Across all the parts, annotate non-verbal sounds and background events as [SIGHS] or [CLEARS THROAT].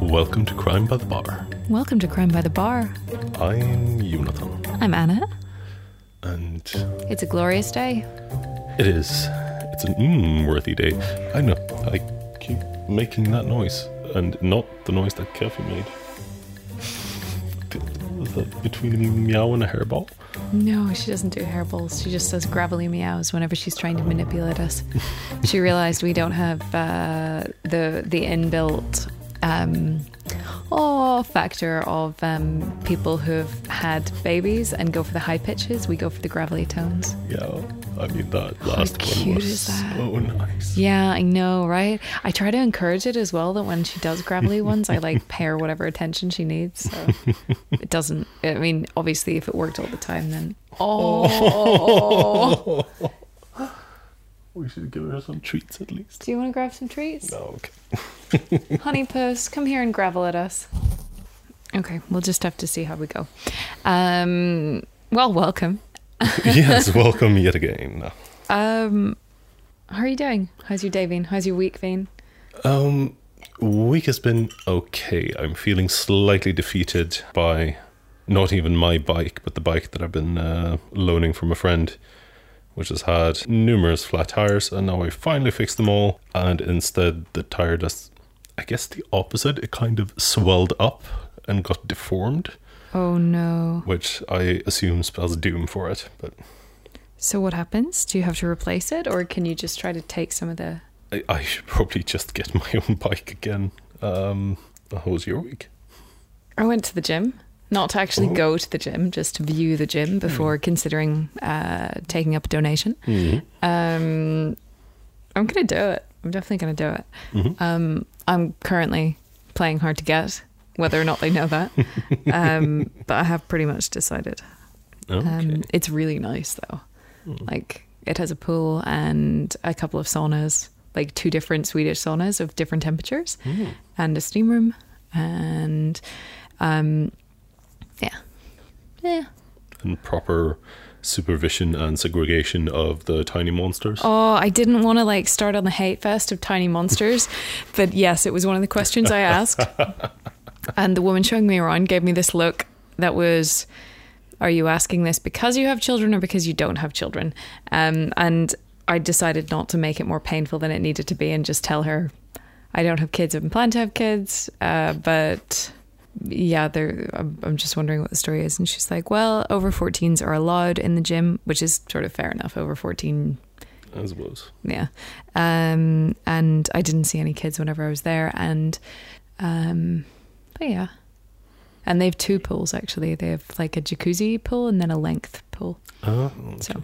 Welcome to Crime by the Bar. Welcome to Crime by the Bar. I'm Jonathan, I'm Anna. and It's a glorious day. it is. It's an mm worthy day. I know. I keep making that noise, and not the noise that Kelly made. [LAUGHS] Between a meow and a hairball? No, she doesn't do hairballs. She just does gravelly meows whenever she's trying to manipulate us. she [LAUGHS] realized we don't have uh, the the inbuilt um, oh factor of um, people who have had babies and go for the high pitches. We go for the gravelly tones. Yeah. I mean that last cute one was so nice. Yeah, I know, right? I try to encourage it as well that when she does gravelly [LAUGHS] ones, I like pay her whatever attention she needs. So it doesn't, I mean, obviously, if it worked all the time, then. [LAUGHS] Oh. [LAUGHS] We should give her some treats at least. Do you want to grab some treats? No, okay. Honey Puss, come here and gravel at us. Okay, we'll just have to see how we go. Um, well, welcome. [LAUGHS] yes, welcome yet again. Um, how are you doing? How's your day been? How's your week been? Um, week has been okay. I'm feeling slightly defeated by not even my bike, but the bike that I've been uh, loaning from a friend, which has had numerous flat tires, and now I finally fixed them all. And instead, the tire does, I guess, the opposite. It kind of swelled up and got deformed, Oh no. which I assume spells doom for it. But So what happens? Do you have to replace it, or can you just try to take some of the? I, I should probably just get my own bike again. Um, how was your week? I went to the gym, not to actually Oh. go to the gym, just to view the gym before considering uh, taking up a donation. Um, I'm gonna do it. I'm definitely gonna do it. Mhm. Um, I'm currently playing hard to get, whether or not they know that. [LAUGHS] um, but I have pretty much decided. Okay. Um, it's really nice though. Like it has a pool and a couple of saunas, like two different Swedish saunas of different temperatures, Mm. and a steam room, and um, yeah, yeah. and proper supervision and segregation of the tiny monsters. Oh, I didn't want to like start on the hate fest of tiny monsters, [LAUGHS] but yes, it was one of the questions I asked. [LAUGHS] and the woman showing me around gave me this look that was, "Are you asking this because you have children or because you don't have children?" Um, and I decided not to make it more painful than it needed to be, and just tell her, "I don't have kids. I haven't planned to have kids, uh, but." yeah, I'm, I'm just wondering what the story is. And she's like, well, over 14s are allowed in the gym, which is sort of fair enough. Over 14 I suppose. yeah um and i didn't see any kids whenever i was there and um but yeah. And they have two pools actually. They have like a jacuzzi pool and then a length pool. Oh, so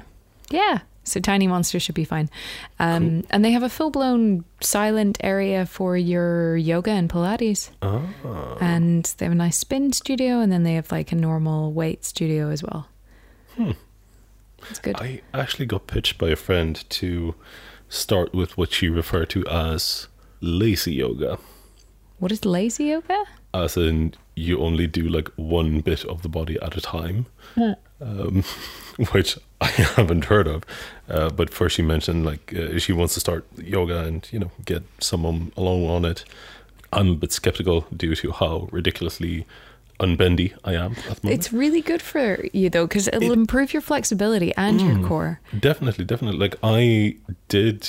yeah. So tiny monster should be fine. Um and they have a full-blown silent area for your yoga and pilates. Ah. and they have a nice spin studio and then they have like a normal weight studio as well. Hmm. it's good. I actually got pitched by a friend to start with what she referred to as lazy yoga, what is lazy yoga as in you only do like one bit of the body at a time, um, [LAUGHS] which I [LAUGHS] haven't heard of. Uh, but first, she mentioned like uh, she wants to start yoga and you know get someone along on it. I'm a bit skeptical due to how ridiculously unbendy I am at the moment. It's really good for you though, because it'll It- improve your flexibility and your core. Definitely, definitely. Like I did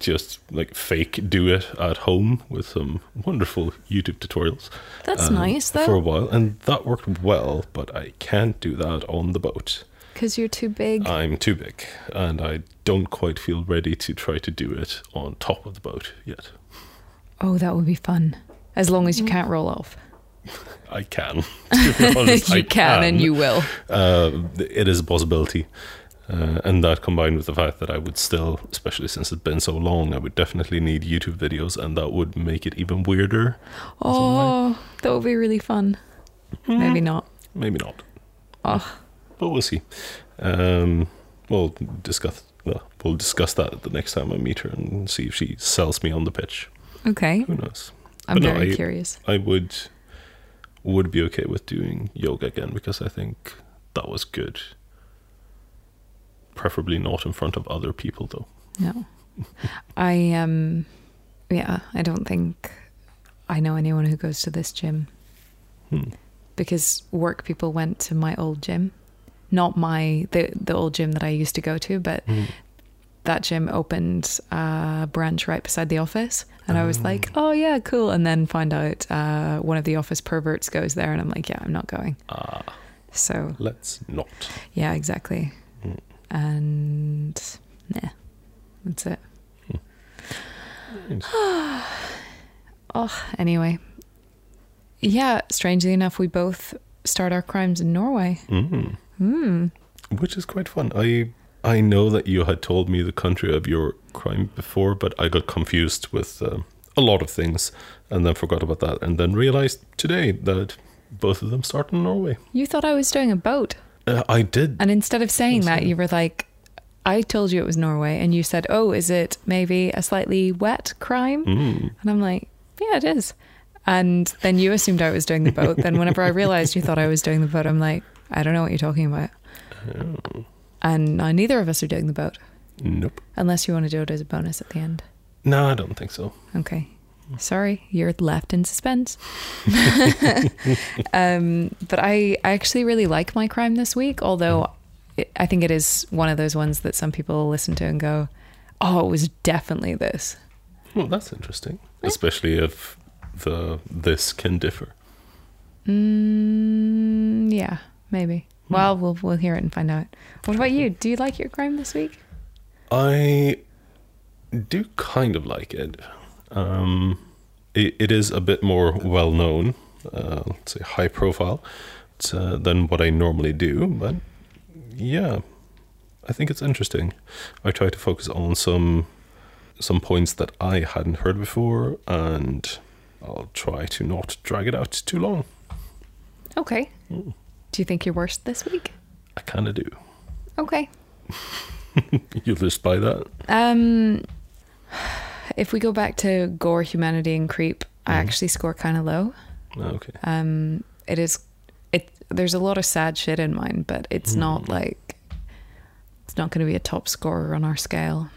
just like fake do it at home with some wonderful YouTube tutorials. That's um, nice though. For a while, and that worked well, but I can't do that on the boat. because you're too big. I'm too big, and I don't quite feel ready to try to do it on top of the boat yet. oh, that would be fun, as long as you can't roll off. I can. To be [LAUGHS] honest, you I can, and you will. uh, it is a possibility. Uh, and that combined with the fact that I would still, especially since it's been so long, I would definitely need YouTube videos, and that would make it even weirder. Oh, that would be really fun. Maybe not. Maybe not, Oh, but we'll see. Um, we'll discuss well, we'll discuss that the next time I meet her and see if she sells me on the pitch. Okay. Who knows? I'm But no, I- curious. I would would be okay with doing yoga again because I think that was good. Preferably not in front of other people though. No. [LAUGHS] I um yeah, I don't think I know anyone who goes to this gym Hmm. because work people went to my old gym. Not my the the old gym that I used to go to, but Hmm. that gym opened a branch right beside the office and I was Oh. like, "Oh yeah, cool." And then find out uh one of the office perverts goes there and I'm like, "Yeah, I'm not going." Ah, So, let's not. yeah, exactly. Hmm. And yeah, That's it. [SIGHS] Oh, anyway. Yeah, strangely enough, we both start our crimes in Norway. Mm. Hmm. Which is quite fun. I I know that you had told me the country of your crime before, but I got confused with um, a lot of things and then forgot about that and then realized today that both of them start in Norway. You thought I was doing a boat. Uh, I did. And instead of saying that, you were like, I told you it was Norway. And you said, Oh, is it maybe a slightly wet crime? Mm. And I'm like, Yeah, it is. And then you assumed I was doing the boat. then, whenever I realized you thought I was doing the boat, I'm like, I don't know what you're talking about. Oh, And now neither of us are doing the boat, nope. unless you want to do it as a bonus at the end. No, I don't think so. Okay. Sorry, you're left in suspense. [LAUGHS] um, but I, I actually really like my crime this week, although it, I think it is one of those ones that some people listen to and go, oh, it was definitely this. Well, that's interesting, especially if the this can differ. Mm, yeah, maybe. Well, we'll we'll hear it and find out. What about you? Do you like your crime this week? I do kind of like it. Um, it, it is a bit more well known, uh, let's say high profile, uh, than what I normally do. But yeah, I think it's interesting. I try to focus on some some points that I hadn't heard before, and I'll try to not drag it out too long. Okay. Do you think you're worse this week? I kind of do. Okay. [LAUGHS] You'll just buy that. Um, if we go back to gore, humanity, and creep, I actually score kind of low. Okay. Um, it is it. There's a lot of sad shit in mine, but it's not like it's not going to be a top scorer on our scale.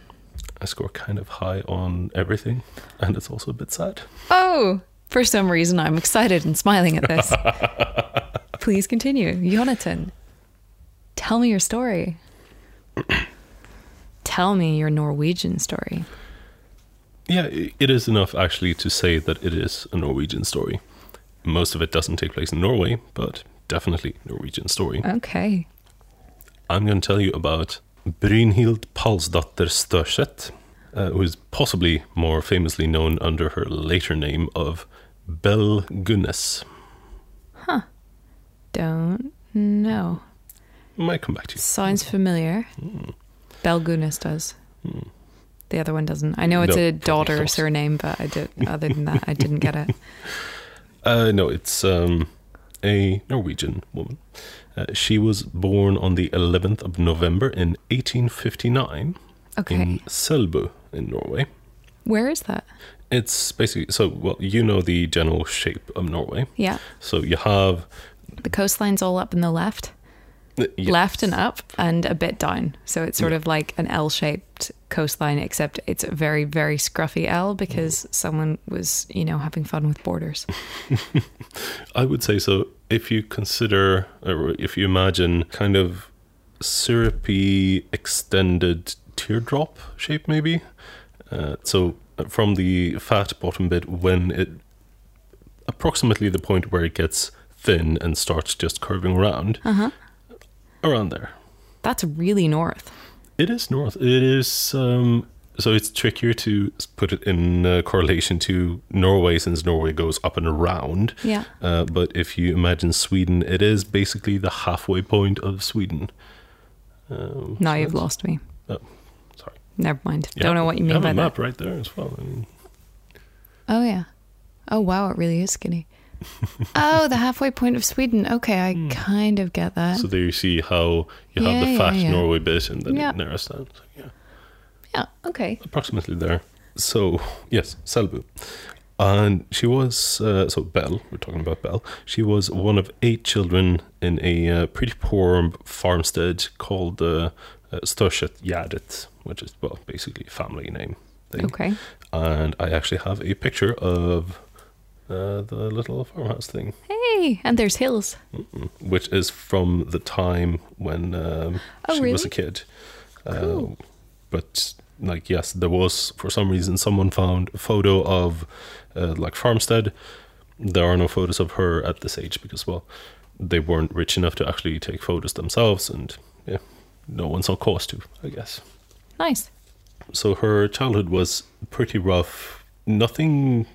I score kind of high on everything, and it's also a bit sad. Oh, for some reason, I'm excited and smiling at this. [LAUGHS] Please continue, Jonathan. Tell me your story. [CLEARS THROAT] Tell me your Norwegian story. Yeah, it is enough actually to say that it is a Norwegian story. Most of it doesn't take place in Norway, but definitely Norwegian story. Okay. I'm going to tell you about Brynhild Palsdatter Størseth, uh, who is possibly more famously known under her later name of Belle Gunnes. Huh. Don't know. Might come back to you. Sounds familiar. Belgunis does. The other one doesn't. I know it's No, a daughter not. surname, but I did. Other than that, I didn't get it. [LAUGHS] Uh, no, it's um, a Norwegian woman. Uh, she was born on the 11th of November in 1859 Okay, in Selbu in Norway. where is that? It's basically so. Well, you know the general shape of Norway. Yeah, So you have the coastline's all up in the left, uh, yeah, left and up, and a bit down. So it's sort of like an L-shaped coastline, except it's a very, very scruffy L because someone was, you know, having fun with borders. [LAUGHS] I would say so. If you consider, or if you imagine, kind of syrupy, extended teardrop shape, maybe. Uh, so uh, from the fat bottom bit, when it approximately the point where it gets thin and starts just curving around, Uh huh. around there. That's really north. It is north. It is um, so it's trickier to put it in uh, correlation to Norway since Norway goes up and around. Yeah. Uh, but if you imagine Sweden, it is basically the halfway point of Sweden. Um, Now so you've lost me. Oh, sorry. Never mind. Yeah, Don't know what you mean by a that. map right there as well. I mean, Oh yeah. Oh wow, it really is skinny. Oh, the halfway point of Sweden. Okay, I kind of get that. so there you see how you have Yeah, the yeah, fat yeah. Norway bit, and then Yeah. it narrows down. So, yeah. Yeah. Okay. approximately there. So yes, Selbu, and she was uh, so Belle. We're talking about Belle. She was one of eight children in a uh, pretty poor farmstead called uh, uh, which is well basically a family name thing. Okay. And I actually have a picture of uh, the little farmhouse thing, Hey, and there's hills. which is from the time when um, Oh, she was a kid. Cool. Uh, but like, yes, there was for some reason someone found a photo of uh, like farmstead. There are no photos of her at this age because, well, they weren't rich enough to actually take photos themselves, and yeah, no one saw cause to, I guess. Nice. So her childhood was pretty rough. Nothing,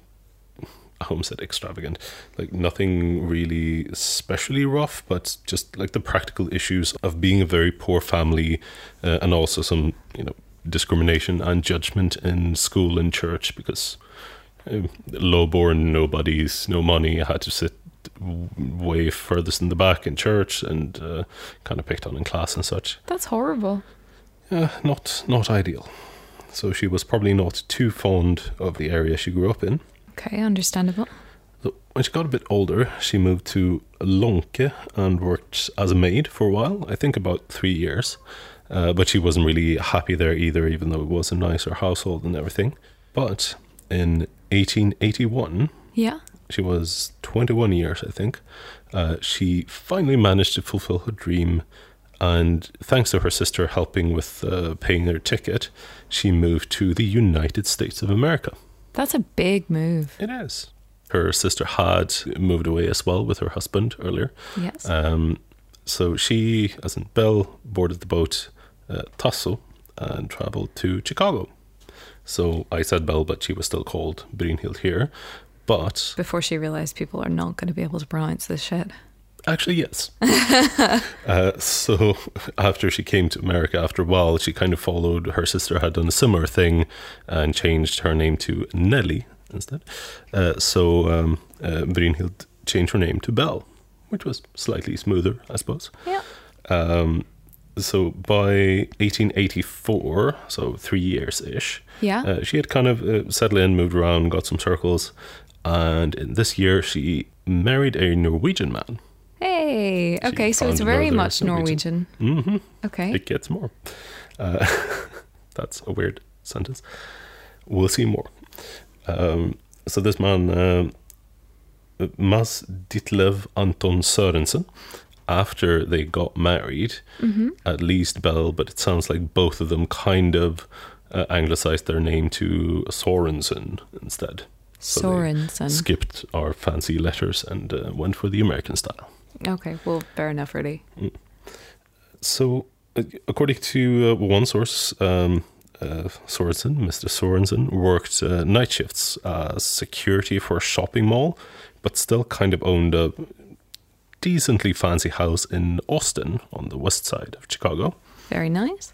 Almost extravagant, like nothing really especially rough, but just like the practical issues of being a very poor family, uh, and also some you know discrimination and judgment in school and church because uh, low-born nobodies, no money, I had to sit way furthest in the back in church and uh, kind of picked on in class and such. That's horrible. Uh, not not ideal. So she was probably not too fond of the area she grew up in. Okay, understandable. So when she got a bit older, she moved to Lonke and worked as a maid for a while. I think about three years. Uh, but she wasn't really happy there either, even though it was a nicer household and everything. But in 1881, Yeah. she was 21 years, I think. Uh, she finally managed to fulfill her dream, and thanks to her sister helping with uh, paying her ticket, she moved to the United States of America. That's a big move. It is. Her sister had moved away as well with her husband earlier. Yes. Um, so she, as in Belle, boarded the boat uh, Tasso and traveled to Chicago. So I said Belle, but she was still called Brynhild here. But Before she realized people are not going to be able to pronounce this shit. Actually, yes. [LAUGHS] uh, so [LAUGHS] after she came to America, after a while, she kind of followed her sister had done a similar thing and changed her name to Nelly instead. Uh, so um, uh, Brynhild changed her name to Belle, which was slightly smoother, I suppose. Yeah. Um, so by 1884, so three years ish, Yeah. uh, she had kind of uh, settled in, moved around, got some circles, and in this year she married a Norwegian man. Hey. Okay, so it's very much Norwegian. hmm Okay. It gets more. Uh, [LAUGHS] that's a weird sentence. We'll see more. Um, so this man, um, Mads Ditlev Anton Sørensen, after they got married, Mm-hmm. at least Belle, but it sounds like both of them kind of uh, anglicized their name to Sorensen instead. So Sorensen. Skipped our fancy letters and uh, went for the American style. Okay, well, fair enough, really. So, uh, according to uh, one source, um, uh, Sorensen, Mr. Sorensen, worked uh, night shifts as security for a shopping mall, but still kind of owned a decently fancy house in Austin on the west side of Chicago. Very nice.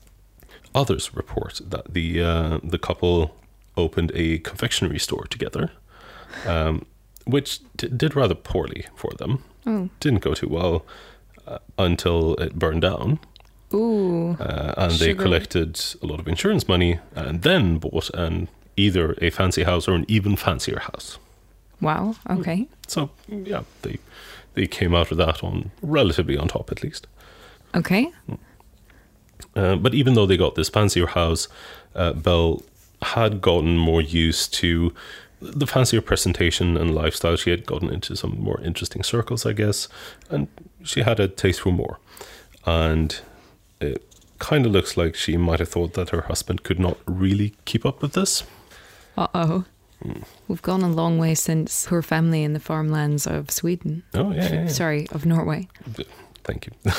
Others report that the uh, the couple opened a confectionery store together, um, which d- did rather poorly for them. Oh. Didn't go too well uh, until it burned down Ooh. uh, and they Sugar. collected a lot of insurance money and then bought an either a fancy house or an even fancier house. Wow. Okay. So yeah, they they came out of that on relatively on top at least. Okay. Uh, but even though they got this fancier house, uh, Belle had gotten more used to the fancier presentation and lifestyle. She had gotten into some more interesting circles, I guess, and she had a taste for more. And it kind of looks like she might have thought that her husband could not really keep up with this. Uh oh. We've gone a long way since her family in the farmlands of Sweden. Oh yeah, yeah, yeah. Sorry, of Norway. Thank you.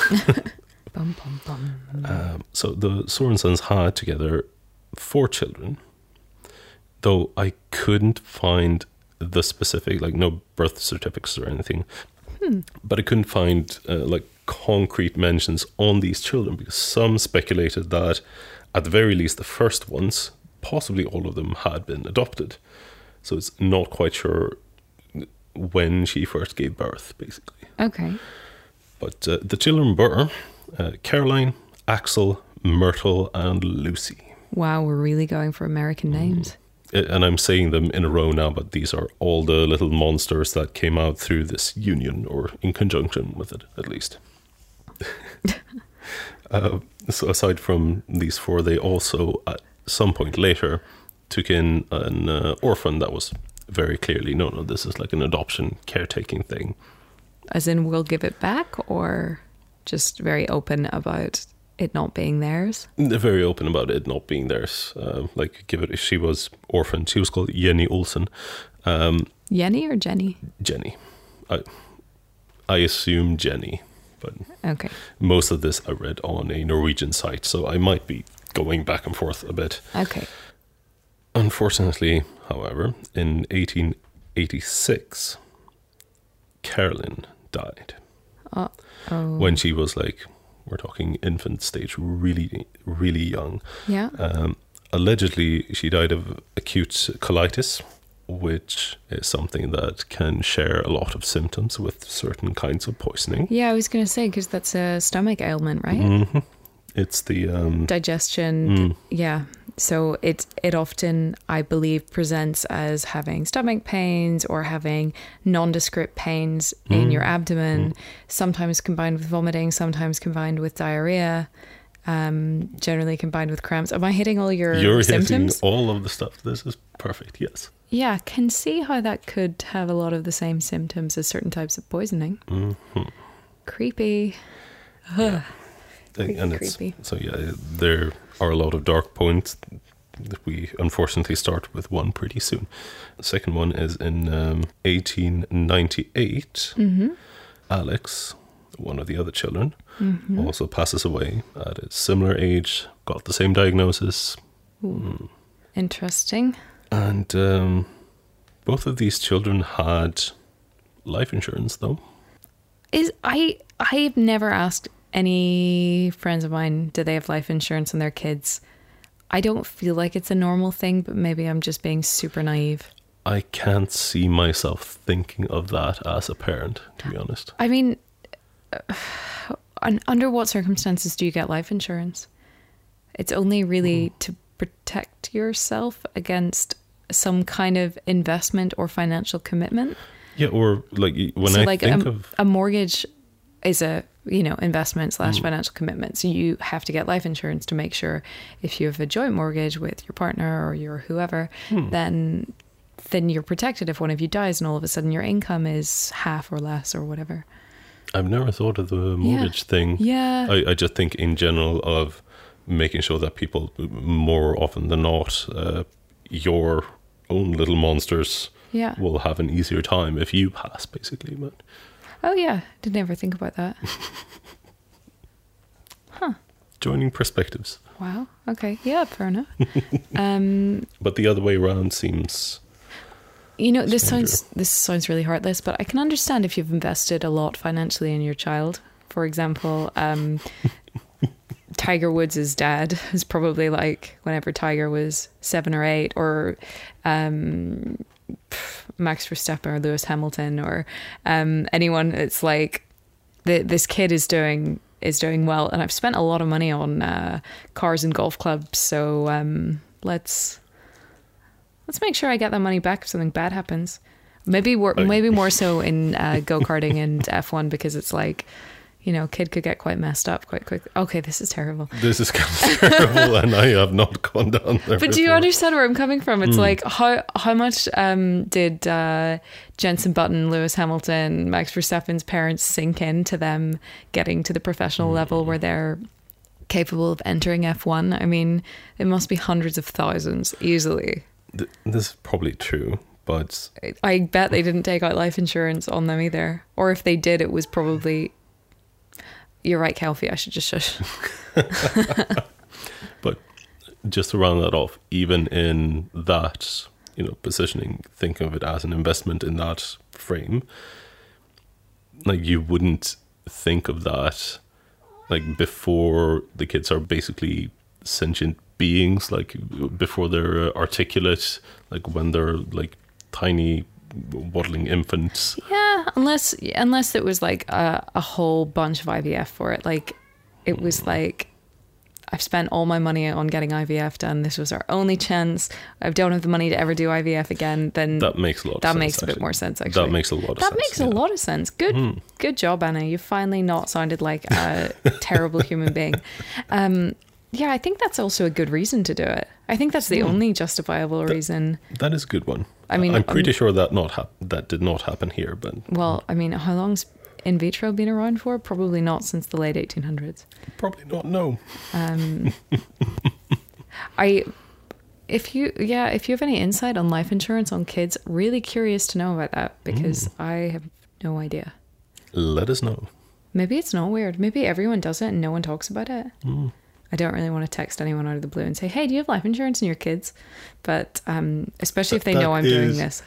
Bum, bum, bum. Um, so the Sorensens had together four children, though I couldn't find the specific, like no birth certificates or anything. But I couldn't find uh, like concrete mentions on these children because some speculated that at the very least the first ones, possibly all of them, had been adopted. So it's not quite sure when she first gave birth, basically. Okay. But uh, the children were uh, Caroline, Axel, Myrtle, and Lucy. Wow, we're really going for American names. I- And I'm saying them in a row now, but these are all the little monsters that came out through this union or in conjunction with it, at least. [LAUGHS] uh, so, aside from these four, they also, at some point later, took in an uh, orphan that was very clearly no, no, this is like an adoption caretaking thing. As in, we'll give it back, or just very open about it not being theirs. They're very open about it not being theirs. Uh, like, give it, she was orphaned. She was called Jenny Olsen. Um, Jenny or Jenny? Jenny. I, I assume Jenny, but Okay. most of this I read on a Norwegian site, so I might be going back and forth a bit. Okay. Unfortunately, however, in 1886, Carolyn died Uh, oh. when she was like, we're talking infant stage, really, really young. yeah. Um, allegedly, she died of acute colitis, which is something that can share a lot of symptoms with certain kinds of poisoning. yeah, I was going to say, because that's a stomach ailment, right? hmm It's the um, Digestion. Mm. Yeah. So it it often, I believe, presents as having stomach pains or having nondescript pains in Mm. your abdomen, sometimes combined with vomiting, sometimes combined with diarrhea, um, generally combined with cramps. Am I hitting all your you're symptoms? hitting all of the stuff. This is perfect. Yes. Yeah, can see how that could have a lot of the same symptoms as certain types of poisoning. hmm Creepy. Ugh. Creepy, and it's, creepy. so yeah, there are a lot of dark points. that We unfortunately start with one pretty soon. The second one is in um, 1898. Mm-hmm. Alex, one of the other children, Mm-hmm. also passes away at a similar age, got the same diagnosis, Interesting. and um, both of these children had life insurance, though. Is I I've never asked any friends of mine do they have life insurance on their kids. I don't feel like it's a normal thing, but maybe I'm just being super naive. I can't see myself thinking of that as a parent, to be honest. I mean, uh, [SIGHS] under what circumstances do you get life insurance? It's only really to protect yourself against some kind of investment or financial commitment. Yeah, or like when so I like think a, of a mortgage is a you know investment slash financial commitment so you have to get life insurance to make sure if you have a joint mortgage with your partner or your whoever then then you're protected. If one of you dies and all of a sudden your income is half or less or whatever. I've never thought of the mortgage thing. yeah. I, I just think in general of making sure that people more often than not uh, your own little monsters yeah. will have an easier time if you pass basically. But oh yeah didn't ever think about that [LAUGHS] huh. joining perspectives wow okay yeah fair enough [LAUGHS] um but the other way around seems You know, this Stranger. sounds this sounds really heartless, but I can understand if you've invested a lot financially in your child. For example, um, [LAUGHS] Tiger Woods' dad is probably like whenever Tiger was seven or eight, or um, Max Verstappen or Lewis Hamilton or um, anyone. It's like the, this kid is doing is doing well, and I've spent a lot of money on uh, cars and golf clubs. So um, let's let's make sure I get that money back if something bad happens. Maybe more, Oh. maybe more [LAUGHS] so in uh, go karting and F1 because it's like, you know, kid could get quite messed up quite quickly. Okay, this is terrible. this is kind [LAUGHS] of terrible and I have not gone down there But do you understand where I'm coming from? It's like how how much um, did uh, Jensen Button, Lewis Hamilton, Max Verstappen's parents sink into them getting to the professional level where they're capable of entering F1? I mean, it must be hundreds of thousands easily. Th- this is probably true but I bet they didn't take out life insurance on them either. Or if they did, it was probably. You're right, Kelfie. I should just shush. [LAUGHS] But just to round that off, even in that, you know, positioning, think of it as an investment in that frame. Like you wouldn't think of that like before the kids are basically sentient beings, like before they're articulate, like when they're like tiny waddling infants. Yeah, unless unless it was like a, a whole bunch of IVF for it. Like it was like I've spent all my money on getting IVF done. This was our only chance. I don't have the money to ever do IVF again. Then That makes a lot. of that sense, makes a bit more sense. Actually, That makes a lot of that sense. makes yeah. Hmm. a lot of sense. Good, good job, Anna. You finally not sounded like a [LAUGHS] terrible human being. Um, yeah, I think that's also a good reason to do it. I think that's the Hmm. only justifiable reason. That is a good one. I mean, I'm pretty um, sure that not hap- that did not happen here, but Well, I mean, how long's in vitro been around for? Probably not since the late 1800s. probably not. No. Um, [LAUGHS] I, if you, yeah, if you have any insight on life insurance on kids, really curious to know about that because I have no idea. Let us know. Maybe it's not weird. Maybe everyone does it and no one talks about it. I don't really want to text anyone out of the blue and say, "Hey, do you have life insurance in your kids?" But um, especially if they That know I'm doing this.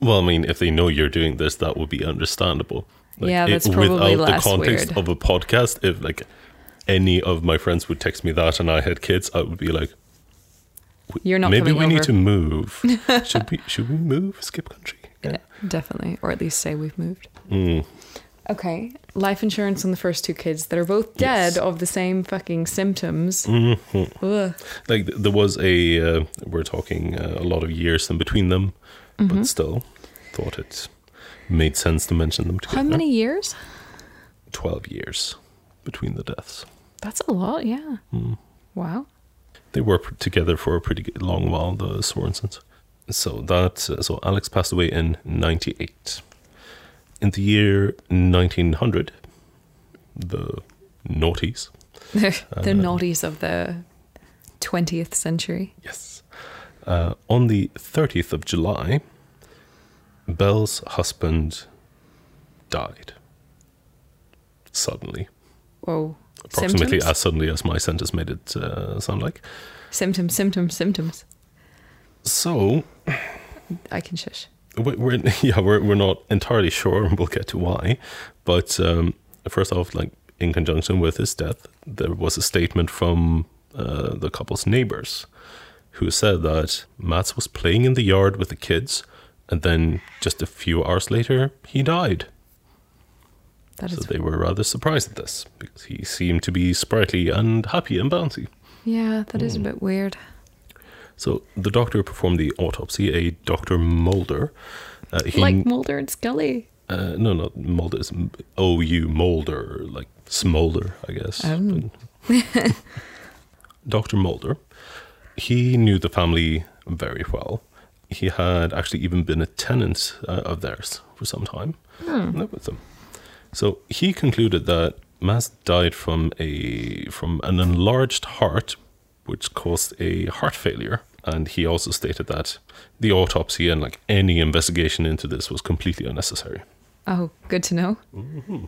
Well, I mean, if they know you're doing this, that would be understandable. Yeah, that's probably without less the context weird. of a podcast. If like any of my friends would text me that, and I had kids, I would be like, You're not maybe we over. need to move. [LAUGHS] should we? Should we move? Skip country? Yeah, definitely, or at least say we've moved. Mm. Okay, life insurance on the first two kids that are both dead Yes. of the same fucking symptoms. Mhm. Like there was a. Uh, we're talking uh, a lot of years in between them, Mm-hmm. but still, thought it made sense to mention them together. How many years? Twelve years between the deaths. That's a lot. Yeah. Mm. Wow. They were together for a pretty long while, the Sorensens. So that uh, so Alex passed away in '98. In the year 1900, the naughties, [LAUGHS] the Uh, naughties of the 20th century. yes, uh, on the 30th of July, Belle's husband died suddenly, Whoa. approximately symptoms? as suddenly as my sentence made it uh, sound like. symptoms, symptoms, symptoms. So I can shush. We- we're [LAUGHS] yeah we're we're not entirely sure and we'll get to why but um first off like in conjunction with his death there was a statement from uh, the couple's neighbors who said that Mats was playing in the yard with the kids and then just a few hours later he died That is. so they were rather surprised at this because he seemed to be sprightly and happy and bouncy yeah, that is a Hmm. bit weird. So the doctor performed the autopsy a dr mulder uh, he like Mulder and Scully. Uh, no, not Mulder. It's O U Mulder, like Smolder, I guess. Oh. But- [LAUGHS] Dr. Mulder, he knew the family very well. He had actually even been a tenant uh, of theirs for some time. Lived with them. So he concluded that Mads died from a from an enlarged heart, which caused a heart failure. And he also stated that the autopsy and like any investigation into this was completely unnecessary. Oh, good to know. Mm-hmm.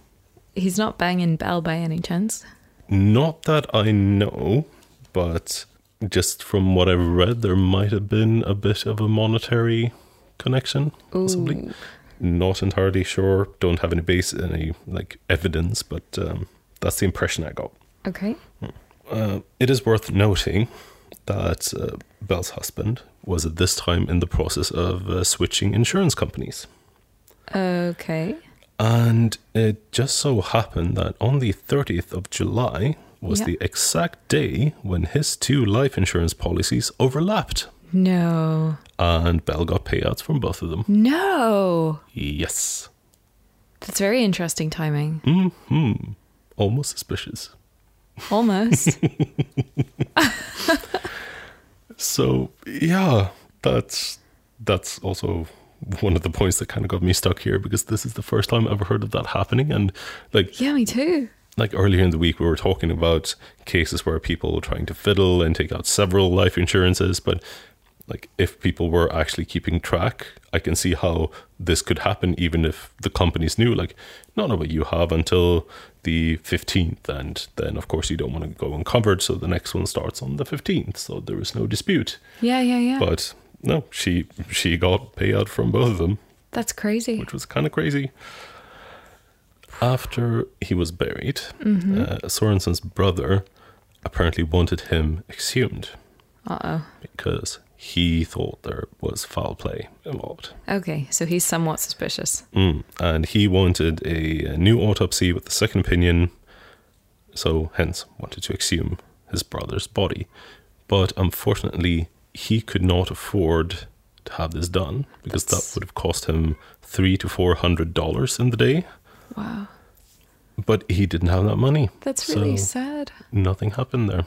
He's not banging Belle by any chance. Not that I know, but just from what I've read, there might have been a bit of a monetary connection, possibly. Ooh. Not entirely sure. Don't have any base, any like evidence, but um, that's the impression I got. Okay. Uh, it is worth noting that uh, Belle's husband was at this time in the process of uh, switching insurance companies. Okay. And it just so happened that on the 30th of July was the exact day when his two life insurance policies overlapped. No. And Belle got payouts from both of them. No. Yes. That's very interesting timing. hmm Almost suspicious. Almost. [LAUGHS] [LAUGHS] So, yeah, that's that's also one of the points that kind of got me stuck here because this is the first time I've ever heard of that happening. And like yeah, me too. like earlier in the week we were talking about cases where people were trying to fiddle and take out several life insurances but like if people were actually keeping track i can see how this could happen even if the companies knew like no no but you have until the 15th and then of course you don't want to go uncovered so the next one starts on the 15th so there is no dispute Yeah, yeah, yeah. but no she she got payout from both of them That's crazy. which was kind of crazy. After he was buried, uh, Sorensen's brother apparently wanted him exhumed Uh oh. because he thought there was foul play involved. Okay, so he's somewhat suspicious. Mm. And he wanted a, a new autopsy with the second opinion so hence wanted to exhume his brother's body. But unfortunately, he could not afford to have this done because That's- that would have cost him three to four hundred dollars in the day. Wow. But he didn't have that money. That's really So sad. Nothing happened there.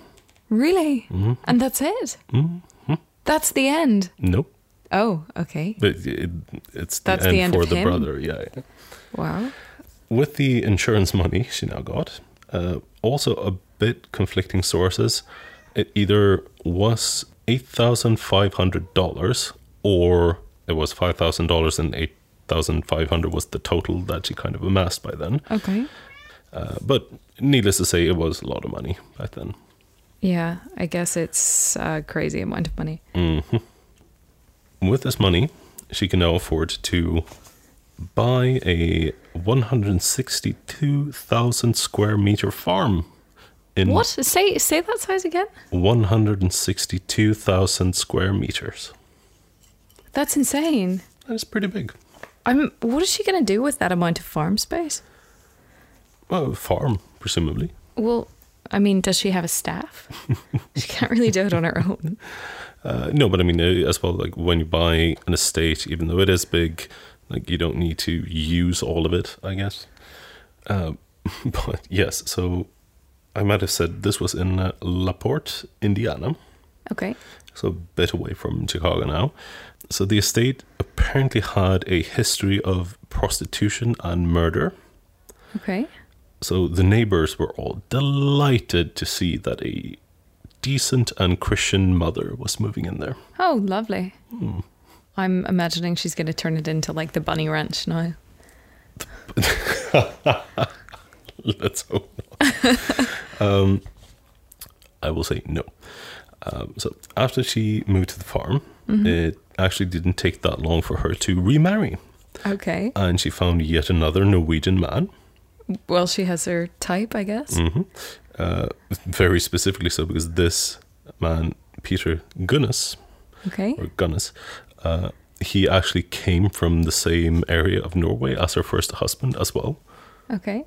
Really? Mm-hmm. And that's it? That's the end. Nope. Oh, okay. But it, it's the That's end the end for the him? brother. Yeah. yeah. Wow. With the insurance money she now got, uh, also a bit conflicting sources. It either was eight thousand five hundred dollars, or it was five thousand dollars and eight thousand five hundred was the total that she kind of amassed by then. Okay. Uh, but needless to say, it was a lot of money back then. Yeah, I guess it's a crazy amount of money. Mm-hmm. With this money, she can now afford to buy a 162,000 square meter farm in What? Say say that size again? 162,000 square meters. That's insane. That's pretty big. I'm what is she going to do with that amount of farm space? Well, farm, presumably. Well, I mean, does she have a staff? [LAUGHS] she can't really do it on her own. Uh, no, but I mean, uh, as well, like when you buy an estate, even though it is big, like you don't need to use all of it, I guess. Uh, [LAUGHS] but yes, so I might have said this was in uh, LaPorte, Indiana. Okay. so a bit away from Chicago now. So the estate apparently had a history of prostitution and murder. Okay. So the neighbors were all delighted to see that a decent and Christian mother was moving in there. Oh, lovely. Hmm. I'm imagining she's going to turn it into like the bunny ranch now. [LAUGHS] Let's hope not. [LAUGHS] um, I will say no. Um, so after she moved to the farm, it actually didn't take that long for her to remarry. Okay. And she found yet another Norwegian man Well, she has her type, I guess. hmm Uh, very specifically so because this man, Peter Gunnes, Okay. or Gunnes, uh, he actually came from the same area of Norway as her first husband as well. Okay.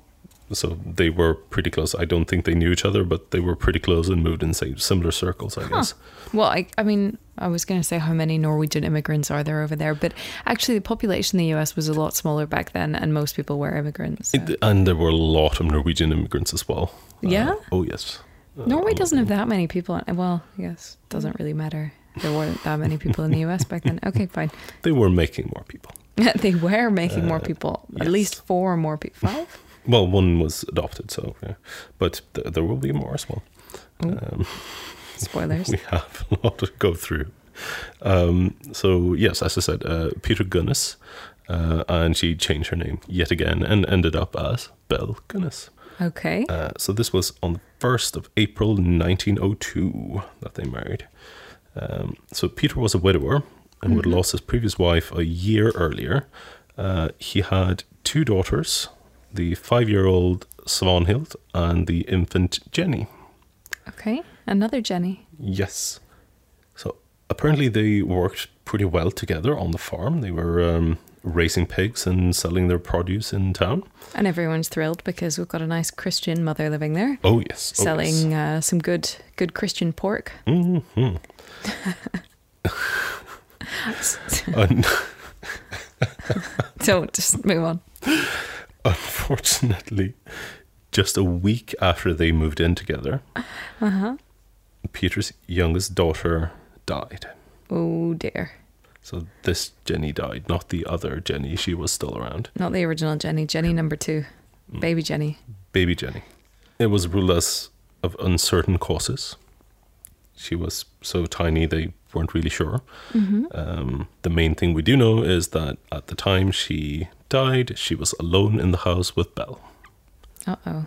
So they were pretty close. I don't think they knew each other, but they were pretty close and moved in same similar circles, I guess. Well, I, I mean, I was going to say how many Norwegian immigrants are there over there, but actually, the population in the US was a lot smaller back then, and most people were immigrants. so- It- and there were a lot of Norwegian immigrants as well. Uh, Yeah? oh, yes. Uh, Norway doesn't have that many people. Well, yes, it doesn't really matter. There weren't that many people in the US back then. Okay, fine. [LAUGHS] They were making more people. [LAUGHS] they were making more people. At Uh, least four more people. Five? Well, one was adopted, so yeah. But th- there will be more as well. Um, Spoilers. we have a lot to go through. Um, so yes, as I said, uh, Peter Gunnes, uh, and she changed her name yet again and ended up as Belle Gunnes. Okay. Uh, so this was on the first of April, nineteen oh two, that they married. Um, so Peter was a widower and would have lost his previous wife a year earlier. Uh, he had two daughters, the five-year-old Svanhild and the infant Jenny. Okay. Another Jenny. Yes. So apparently they worked pretty well together on the farm. They were um, raising pigs and selling their produce in town. And everyone's thrilled because we've got a nice Christian mother living there. Oh yes, oh, yes. selling uh, some good good Christian pork. Mhm. Un- So just move on. unfortunately, just a week after they moved in together, Uh-huh. Peter's youngest daughter died. Oh dear. So this Jenny died, not the other Jenny. She was still around. Not the original Jenny. Jenny number two. Mm. Baby Jenny. baby Jenny. It was ruled as of uncertain causes. She was so tiny they weren't really sure. Um, the main thing we do know is that at the time she died, she was alone in the house with Belle. Uh oh.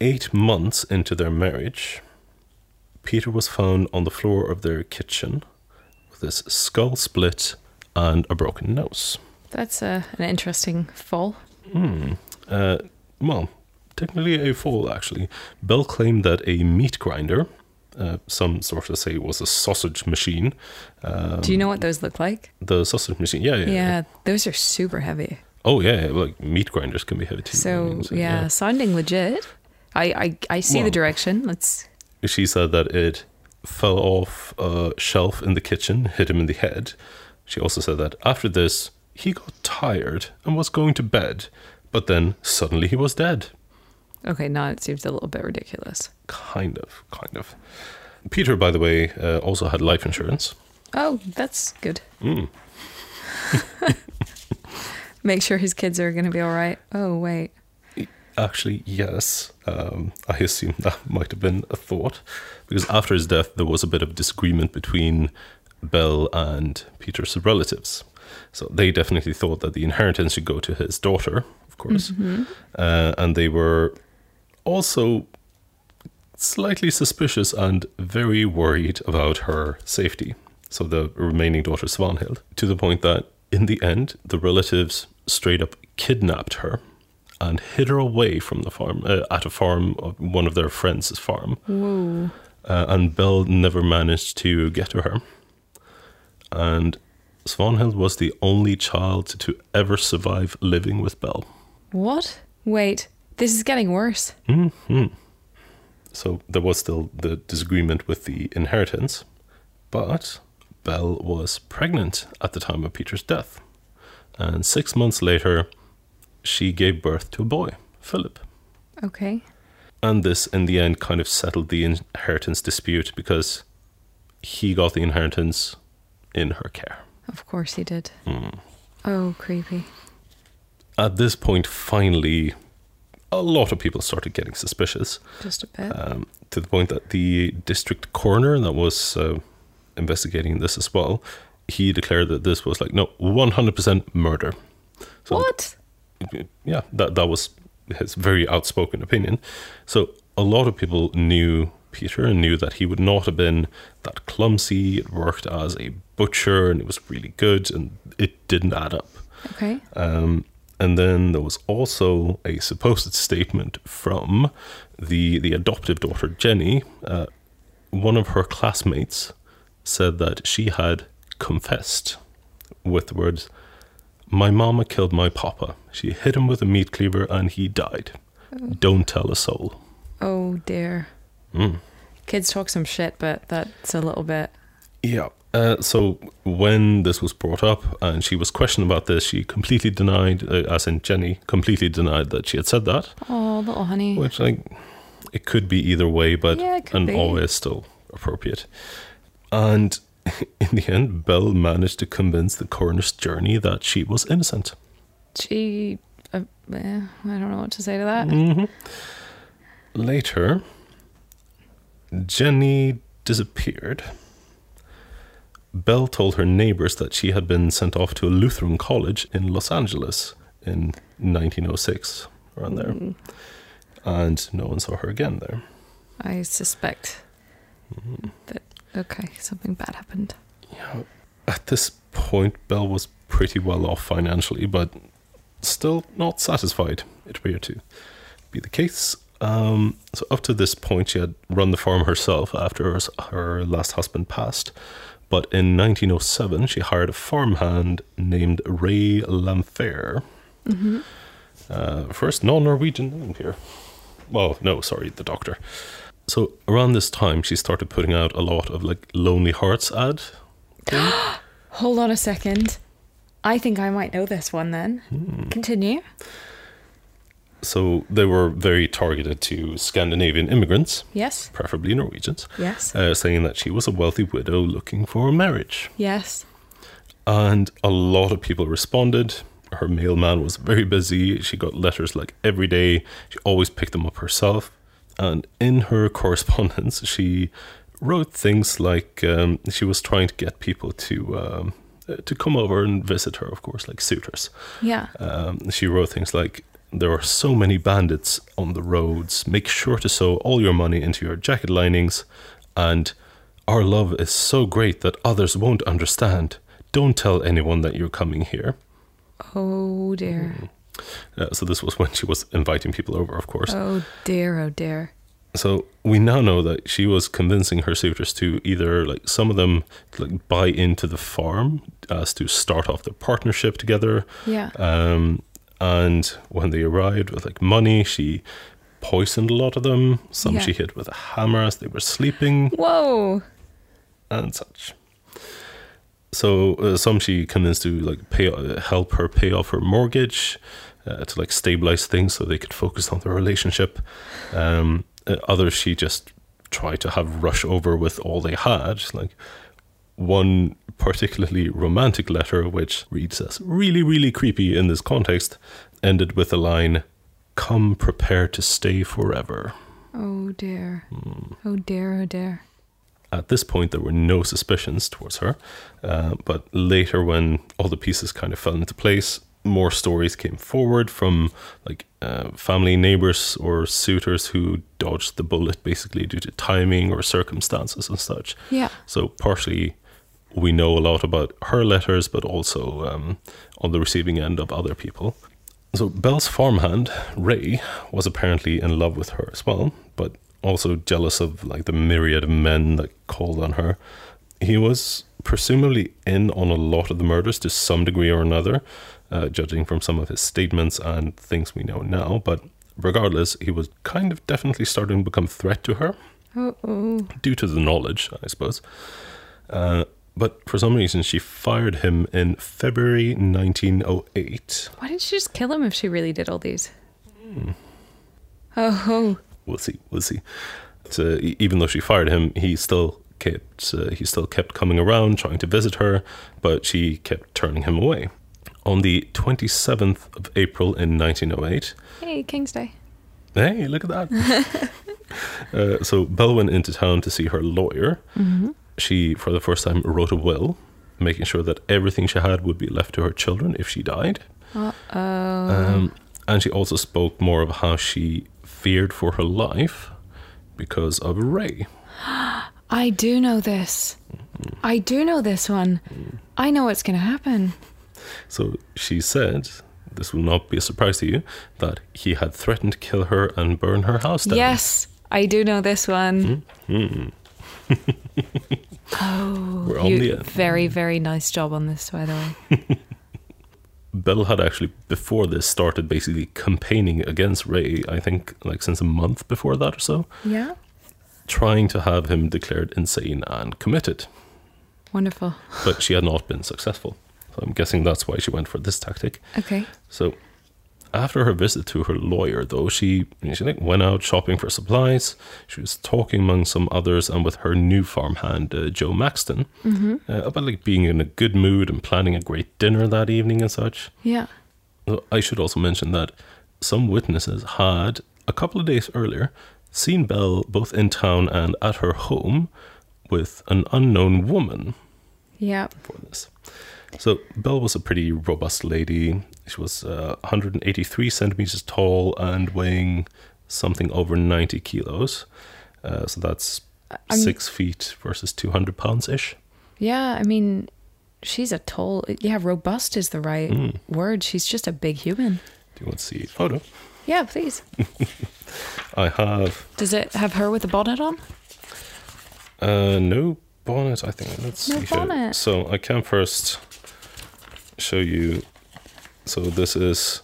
Eight months into their marriage, Peter was found on the floor of their kitchen with his skull split and a broken nose. That's uh, an interesting fall. Uh, well, technically a fall, actually. Belle claimed that a meat grinder, uh, some sources say it was a sausage machine. Um, Do you know what those look like? the sausage machine? Yeah, yeah. Yeah, those are super heavy. Oh, yeah, yeah, like meat grinders can be heavy too. I So mean, yeah, sounding legit. I I, I see Well- the direction. Let's. She said that it fell off a shelf in the kitchen, hit him in the head. She also said that after this, he got tired and was going to bed, but then suddenly he was dead. Okay, now it seems a little bit ridiculous. Kind of, kind of. Peter, by the way, uh, also had life insurance. Oh, that's good. Mm. [LAUGHS] Make sure his kids are going to be all right. Oh wait. Actually, yes. Um, I assume that [LAUGHS] might have been a thought. Because after his death, there was a bit of disagreement between Belle and Peter's relatives. So they definitely thought that the inheritance should go to his daughter, of course. Uh, and they were also slightly suspicious and very worried about her safety. So the remaining daughter, Svanhild, to the point that in the end, the relatives straight up kidnapped her and hid her away from the farm uh, at a farm of one of their friends' farm. Whoa. Uh, and Belle never managed to get to her. And Svanhild was the only child to ever survive living with Belle. What? Wait. This is getting worse. hmm So there was still the disagreement with the inheritance, but Belle was pregnant at the time of Peter's death. And six months later, she gave birth to a boy, Philip. Okay. And this, in the end, kind of settled the inheritance dispute because he got the inheritance in her care. Of course he did. Mm. Oh, creepy. At this point, finally, a lot of people started getting suspicious. Just a bit. um, to the point that the district coroner that was uh, investigating this as well, he declared that this was like no, one hundred percent murder. So what? Yeah, that that was his very outspoken opinion. So a lot of people knew Peter and knew that he would not have been that clumsy. It worked as a butcher and it was really good, and it didn't add up. Okay. Um, and then there was also a supposed statement from the the adoptive daughter Jenny. Uh, one of her classmates said that she had confessed with the words, "My mama killed my papa. She hit him with a meat cleaver and he died. Don't tell a soul." Oh dear. Mm. Kids talk some shit, but that's a little bit. Yeah. Uh, so when this was brought up and she was questioned about this, she completely denied, uh, as in Jenny, completely denied that she had said that. Oh, little honey. Which, like, it could be either way, but Yeah, and be. always still appropriate. And [LAUGHS] in the end, Belle managed to convince the coroner's journey that she was innocent. She. Uh, eh, I don't know what to say to that. hmm Later, Jenny disappeared. Belle told her neighbors that she had been sent off to a Lutheran college in Los Angeles in 1906, around there. Mm, And no one saw her again there. I suspect that. Okay, something bad happened. Yeah. At this point, Belle was pretty well off financially, but still not satisfied, it appeared to be the case. Um, so, up to this point, she had run the farm herself after her, her last husband passed. But in 1907, she hired a farmhand named Ray Lamphere. hmm Uh, first non Norwegian name here. Well, no, sorry, the doctor. So, around this time, she started putting out a lot of like Lonely Hearts ad. [GASPS] Hold on a second. I think I might know this one then. Hmm. Continue. So they were very targeted to Scandinavian immigrants, Yes. preferably Norwegians, Yes. uh, saying that she was a wealthy widow looking for a marriage. yes. And a lot of people responded. Her mailman was very busy. She got letters like every day. She always picked them up herself. And in her [LAUGHS] correspondence, she wrote things like um, she was trying to get people to um, to come over and visit her, of course, like suitors. Yeah. Um, she wrote things like, There are so many bandits on the roads. Make sure to sew all your money into your jacket linings. And our love is so great that others won't understand. Don't tell anyone that you're coming here. Oh dear. Uh, so, this was when she was inviting people over, of course. Oh dear. Oh dear. So we now know that she was convincing her suitors to either like some of them like buy into the farm as to start off their partnership together, Yeah. Um, and when they arrived with like money, she poisoned a lot of them. Some Yeah. she hit with a hammer as they were sleeping Whoa. and such. So uh, some she convinced to like pay uh, help her pay off her mortgage uh, to like stabilize things so they could focus on their relationship. Um, uh, others she just tried to have rush over with all they had. Like one particularly romantic letter, which reads as really really creepy in this context, ended with the line, "Come prepared to stay forever." Oh dear. Hmm. Oh dear. Oh dear. At this point, there were no suspicions towards her, uh, but later, when all the pieces kind of fell into place, more stories came forward from like uh, family, neighbors, or suitors who dodged the bullet basically due to timing or circumstances and such. Yeah. So, partially, we know a lot about her letters, but also um, on the receiving end of other people. So, Belle's farmhand, Ray, was apparently in love with her as well, but also jealous of like the myriad of men that called on her. He was presumably in on a lot of the murders to some degree or another, uh, judging from some of his statements and things we know now. But regardless, he was kind of definitely starting to become a threat to her Oh, oh. due to the knowledge, I suppose. Uh, but for some reason, she fired him in February 1908. Why didn't she just kill him if she really did all these? Oh, oh. We'll see. We'll see. So even though she fired him, he still kept uh, he still kept coming around, trying to visit her, but she kept turning him away. On the 27th of April in 1908, Hey, King's Day. Hey, look at that. [LAUGHS] uh, so Belle went into town to see her lawyer. She, for the first time, wrote a will, making sure that everything she had would be left to her children if she died. Uh oh. Um, and she also spoke more of how she feared for her life because of Ray. [GASPS] I do know this. I do know this one. I know what's going to happen. So she said, this will not be a surprise to you, that he had threatened to kill her and burn her house down. Yes, I do know this one. Hmm, hmm. [LAUGHS] oh, [LAUGHS] We're on you- the end. very, very nice job on this, by the way. [LAUGHS] Belle had actually before this started basically campaigning against Ray, I think like since a month before that or so, Yeah. trying to have him declared insane and committed. Wonderful. But she had not been successful. So I'm guessing that's why she went for this tactic. Okay. So after her visit to her lawyer though, she she like went out shopping for supplies. She was talking among some others and with her new farmhand uh, Joe Maxson uh, about like being in a good mood and planning a great dinner that evening and such. Yeah. I should also mention that some witnesses had, a couple of days earlier, seen Belle both in town and at her home with an unknown woman Yeah. for this. So, Belle was a pretty robust lady. She was uh, 183 centimeters tall and weighing something over 90 kilos. Uh, so, that's I'm- six feet versus 200 pounds ish. Yeah. I mean, she's a tall. Yeah, robust is the right Mm. word. She's just a big human. Do you want to see a photo? Yeah, please. [LAUGHS] I have Does it have her with a bonnet on? Uh, no bonnet. I think. Let's No see here. bonnet. So I can first show you. So this is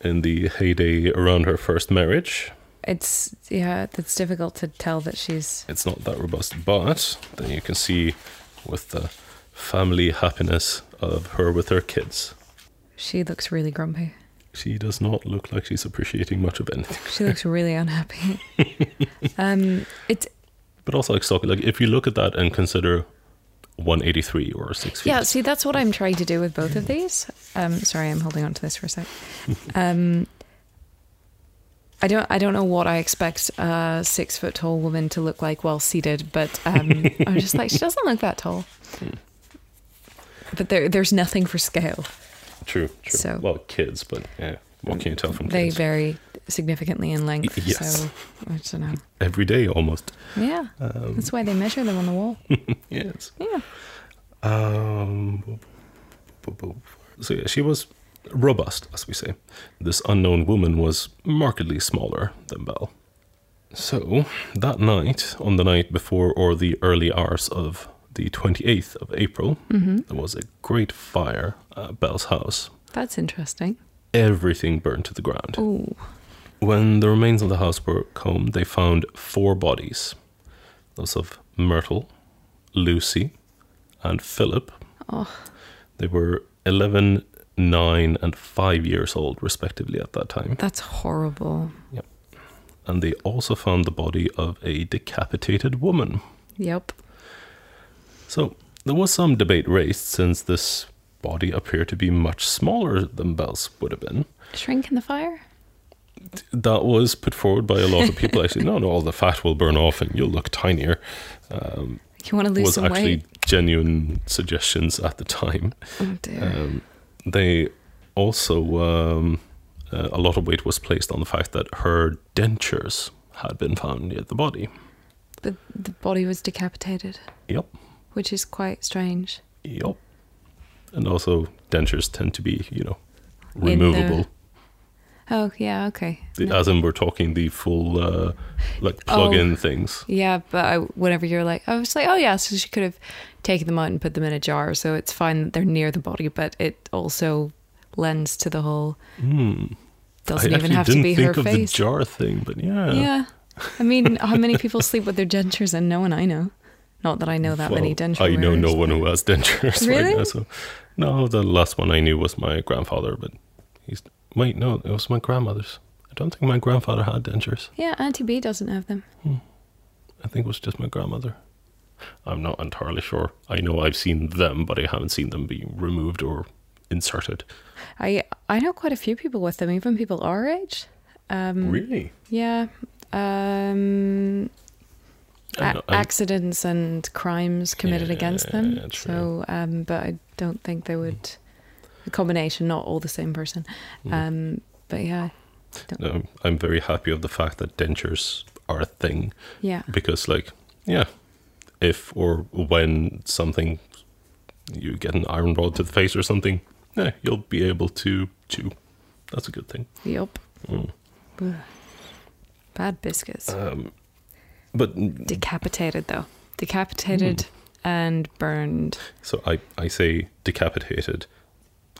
in the heyday around her first marriage. It's yeah. It's difficult to tell that she's. It's not that robust, but then you can see with the family happiness of her with her kids. She looks really grumpy. She does not look like she's appreciating much of anything. She looks really unhappy. [LAUGHS] um, it's But also like stock, like if you look at that and consider 183 or six feet. yeah. See, that's what I'm trying to do with both of these. Um, sorry, I'm holding on to this for a sec. [LAUGHS] Um, I don't. I don't know what I expect a six foot tall woman to look like while seated, but um, I'm just like she doesn't look that tall. But there, there's nothing for scale. True, true. So- well, kids, but yeah, what can you tell from They kids? vary significantly in length. Yes. So I don't know. Every day almost. Yeah, Um, that's why they measure them on the wall. [LAUGHS] yes. Yeah. Um, so yeah, she was robust, as we say. This unknown woman was markedly smaller than Belle. So that night, on the night before or the early hours of the 28th of April, there was a great fire at Belle's house. That's interesting. Everything burned to the ground. Oh, when the remains of the house were combed, they found four bodies those of Myrtle, Lucy, and Philip. Oh, They were 11, 9, and 5 years old, respectively, at that time. that's horrible. Yep. And they also found the body of a decapitated woman. Yep. So there was some debate raised since this body appeared to be much smaller than Belle's would have been. Shrink in the fire? That was put forward by a lot of people. Actually, no, no, all the fat will burn off and you'll look tinier. Um, You want to lose was some actually weight? genuine suggestions at the time. Oh dear. Um, they also um, uh, a lot of weight was placed on the fact that her dentures had been found near the body. but the body was decapitated, Yep, which is quite strange. yep. And also, dentures tend to be, you know, the- removable. Oh yeah, okay. The- No. As in, we're talking the full, uh, like plug-in things. Yeah, but I, whenever you're like, I was like, oh yeah, so she could have taken them out and put them in a jar, so it's fine that they're near the body, but it also lends to the whole. Hmm. Doesn't I even have to be think her of face. the jar thing, but yeah. Yeah, I mean, how many people sleep with their dentures? And no one I know. Not that I know that many dentures. I know no one who has dentures Really? [LAUGHS] right now. So, no, the last one I knew was my grandfather, but he's wait, no, it was my grandmother's. I don't think my grandfather had dentures. Yeah, Auntie B doesn't have them. I think it was just my grandmother. I'm not entirely sure. I know I've seen them, but I haven't seen them being removed or inserted. I I know quite a few people with them, even people our age. Um, Really? Yeah. Um, a- accidents and crimes committed against them. Yeah. So, um, but I don't think they would. A combination, not all the same person. Mm. Um, but yeah, No, I'm very happy of the fact that dentures are a thing yeah, because, like, yeah, if or when something you get an iron rod to the face or something, yeah, you'll be able to chew. That's a good thing. Yep. Mm. Bad biscuits. Um, but Decapitated though. Decapitated Mm. and burned. so I, I say decapitated.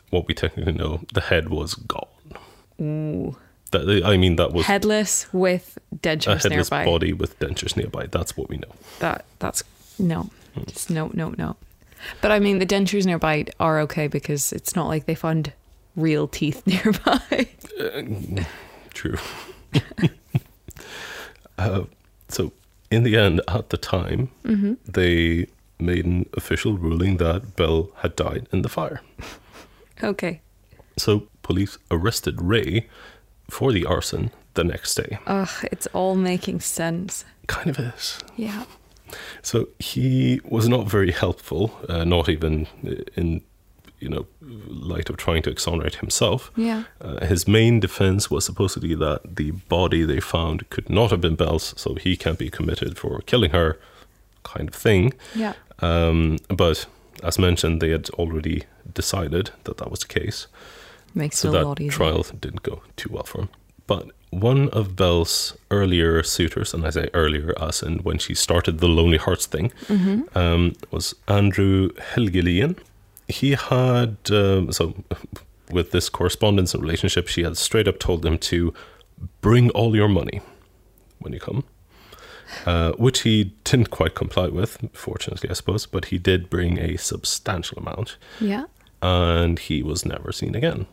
What we technically know, the head was gone. Ooh. That I mean, that was Headless with dentures a headless nearby. body with dentures nearby. That's what we know. That that's no. Hmm. Just no, no, no. But I mean, the dentures nearby are okay because it's not like they found real teeth [LAUGHS] nearby. Uh, true. [LAUGHS] uh, so, in the end, at the time, hmm they made an official ruling that Belle had died in the fire. Okay. So, police arrested Ray for the arson the next day. Ugh, it's all making sense. Kind of is. Yeah. So he was not very helpful, uh, not even in you know light of trying to exonerate himself. Yeah. Uh, his main defense was supposedly that the body they found could not have been Belle's, so he can't be committed for killing her, kind of thing. Yeah. Um, but as mentioned, they had already decided that that was the case, Makes so it a lot that easier. trial didn't go too well for him. But one of Belle's earlier suitors, and I say earlier as in when she started the Lonely Hearts thing, hmm um, was Andrew Helgelien. He had, um, so with this correspondence and relationship, she had straight up told him to bring all your money when you come, uh, which he didn't quite comply with, fortunately, I suppose, but he did bring a substantial amount Yeah. And he was never seen again.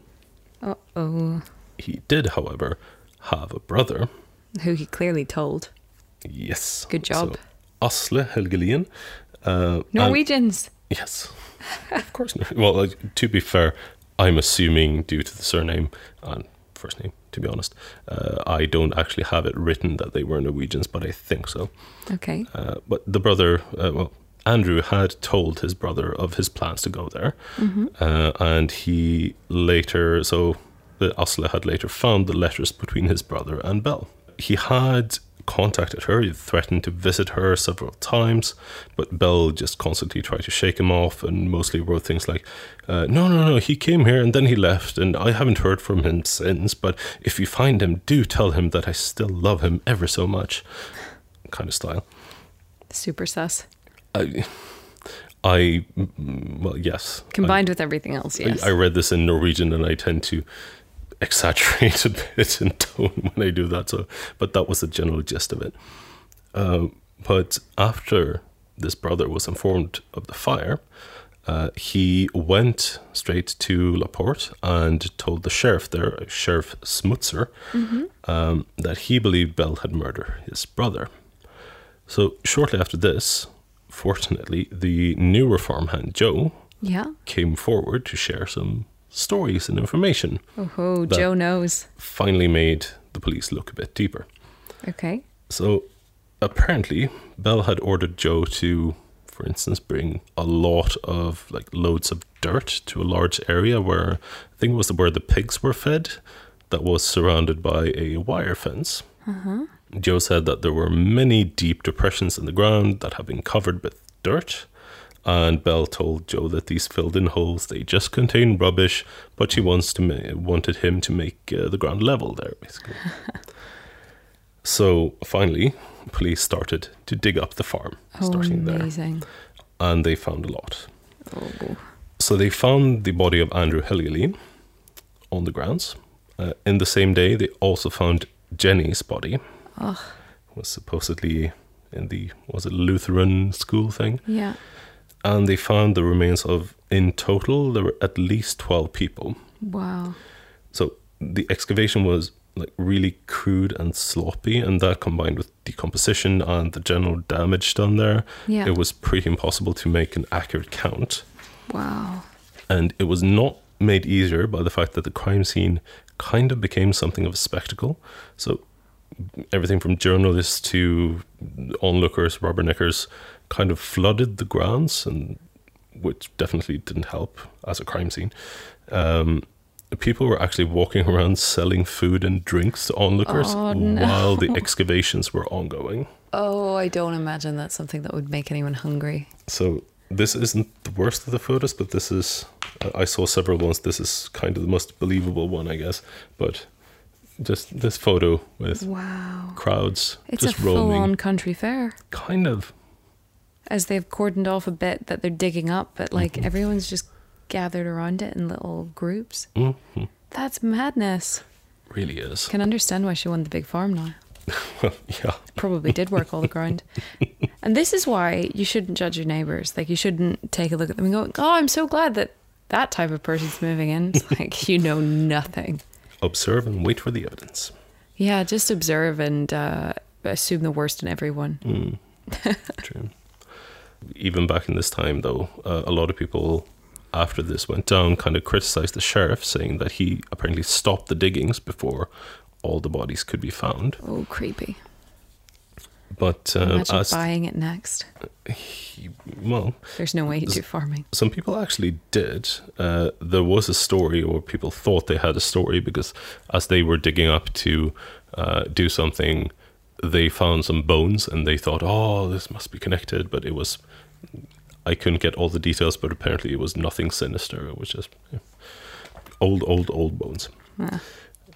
Uh oh. He did, however, have a brother. Who he clearly told. Yes. Good job. So, Asle Helgelien. Uh, and- Norwegians. Yes, of course. [LAUGHS] Well, like, to be fair, I'm assuming due to the surname and first name. To be honest, uh, I don't actually have it written that they were Norwegians, but I think so. Okay. Uh, but the brother, uh, well, Andrew had told his brother of his plans to go there, hmm uh, and he later, so the Asle had later found the letters between his brother and Belle. He had contacted her, he threatened to visit her several times, but Belle just constantly tried to shake him off and mostly wrote things like, uh, No, no, no, he came here and then he left, and I haven't heard from him since, but if you find him, do tell him that I still love him ever so much. Kind of style. Super sus. I, I well, yes. I- Combined with everything else, yes. I, I read this in Norwegian and I tend to exaggerate [LAUGHS] a bit in tone when I do that. So, but that was the general gist of it. Um, but after this brother was informed of the fire, uh, he went straight to La Porte and told the sheriff there, Sheriff Smutzer, um, that he believed Belle had murdered his brother. So shortly after this, fortunately, the newer farmhand Joe Yeah. came forward to share some stories and information. Oh, Joe knows. Finally, made the police look a bit deeper. Okay. So apparently, Belle had ordered Joe to, for instance, bring a lot of like loads of dirt to a large area where I think it was where the pigs were fed, that was surrounded by a wire fence. Uh-huh. Joe said that there were many deep depressions in the ground that had been covered with dirt. And Belle told Joe that these filled-in holes they just contain rubbish, but she wants to ma- wanted him to make uh, the ground level there, basically. [LAUGHS] So finally, police started to dig up the farm, Oh, starting there, and they found a lot. Oh. So they found the body of Andrew Helgelien on the grounds. Uh, in the same day, they also found Jenny's body. Ugh. Was supposedly in the was it Lutheran school thing, Yeah. and they found the remains of in total there were at least twelve people. Wow. So the excavation was like really crude and sloppy, and that combined with decomposition and the general damage done there, Yeah. it was pretty impossible to make an accurate count. Wow. And it was not made easier by the fact that the crime scene kind of became something of a spectacle. So everything from journalists to onlookers, rubberneckers, kind of flooded the grounds, and which definitely didn't help as a crime scene. Um, people were actually walking around selling food and drinks to onlookers Oh, no. while the [LAUGHS] excavations were ongoing. Oh, I don't imagine that's something that would make anyone hungry. So this isn't the worst of the photos, but this is. I saw several ones. This is kind of the most believable one, I guess. But just this photo with Wow. crowds It's just a roaming, full on country fair. kind of. As they've cordoned off a bit that they're digging up, but like Mm-hmm. everyone's just gathered around it in little groups. hmm That's madness. Really is. Can understand why she won the big farm now. [LAUGHS] Well, yeah. Probably did work all the ground. [LAUGHS] And this is why you shouldn't judge your neighbors. Like you shouldn't take a look at them and go, "Oh, I'm so glad that that type of person's moving in." It's like [LAUGHS] you know nothing. Observe and wait for the evidence. Yeah, just observe and uh, assume the worst in everyone. Mm. True. Even back in this time, though, uh, a lot of people after this went down kind of criticized the sheriff, saying that he apparently stopped the diggings before all the bodies could be found. Oh, creepy. But uh, Imagine as buying it next. he, well, There's no way you do farming. some people actually did. Uh, there was a story, or people thought they had a story, because as they were digging up to uh, do something, they found some bones and they thought, oh, this must be connected. But it was, I couldn't get all the details, but apparently it was nothing sinister. It was just yeah, old, old, old bones. Ah.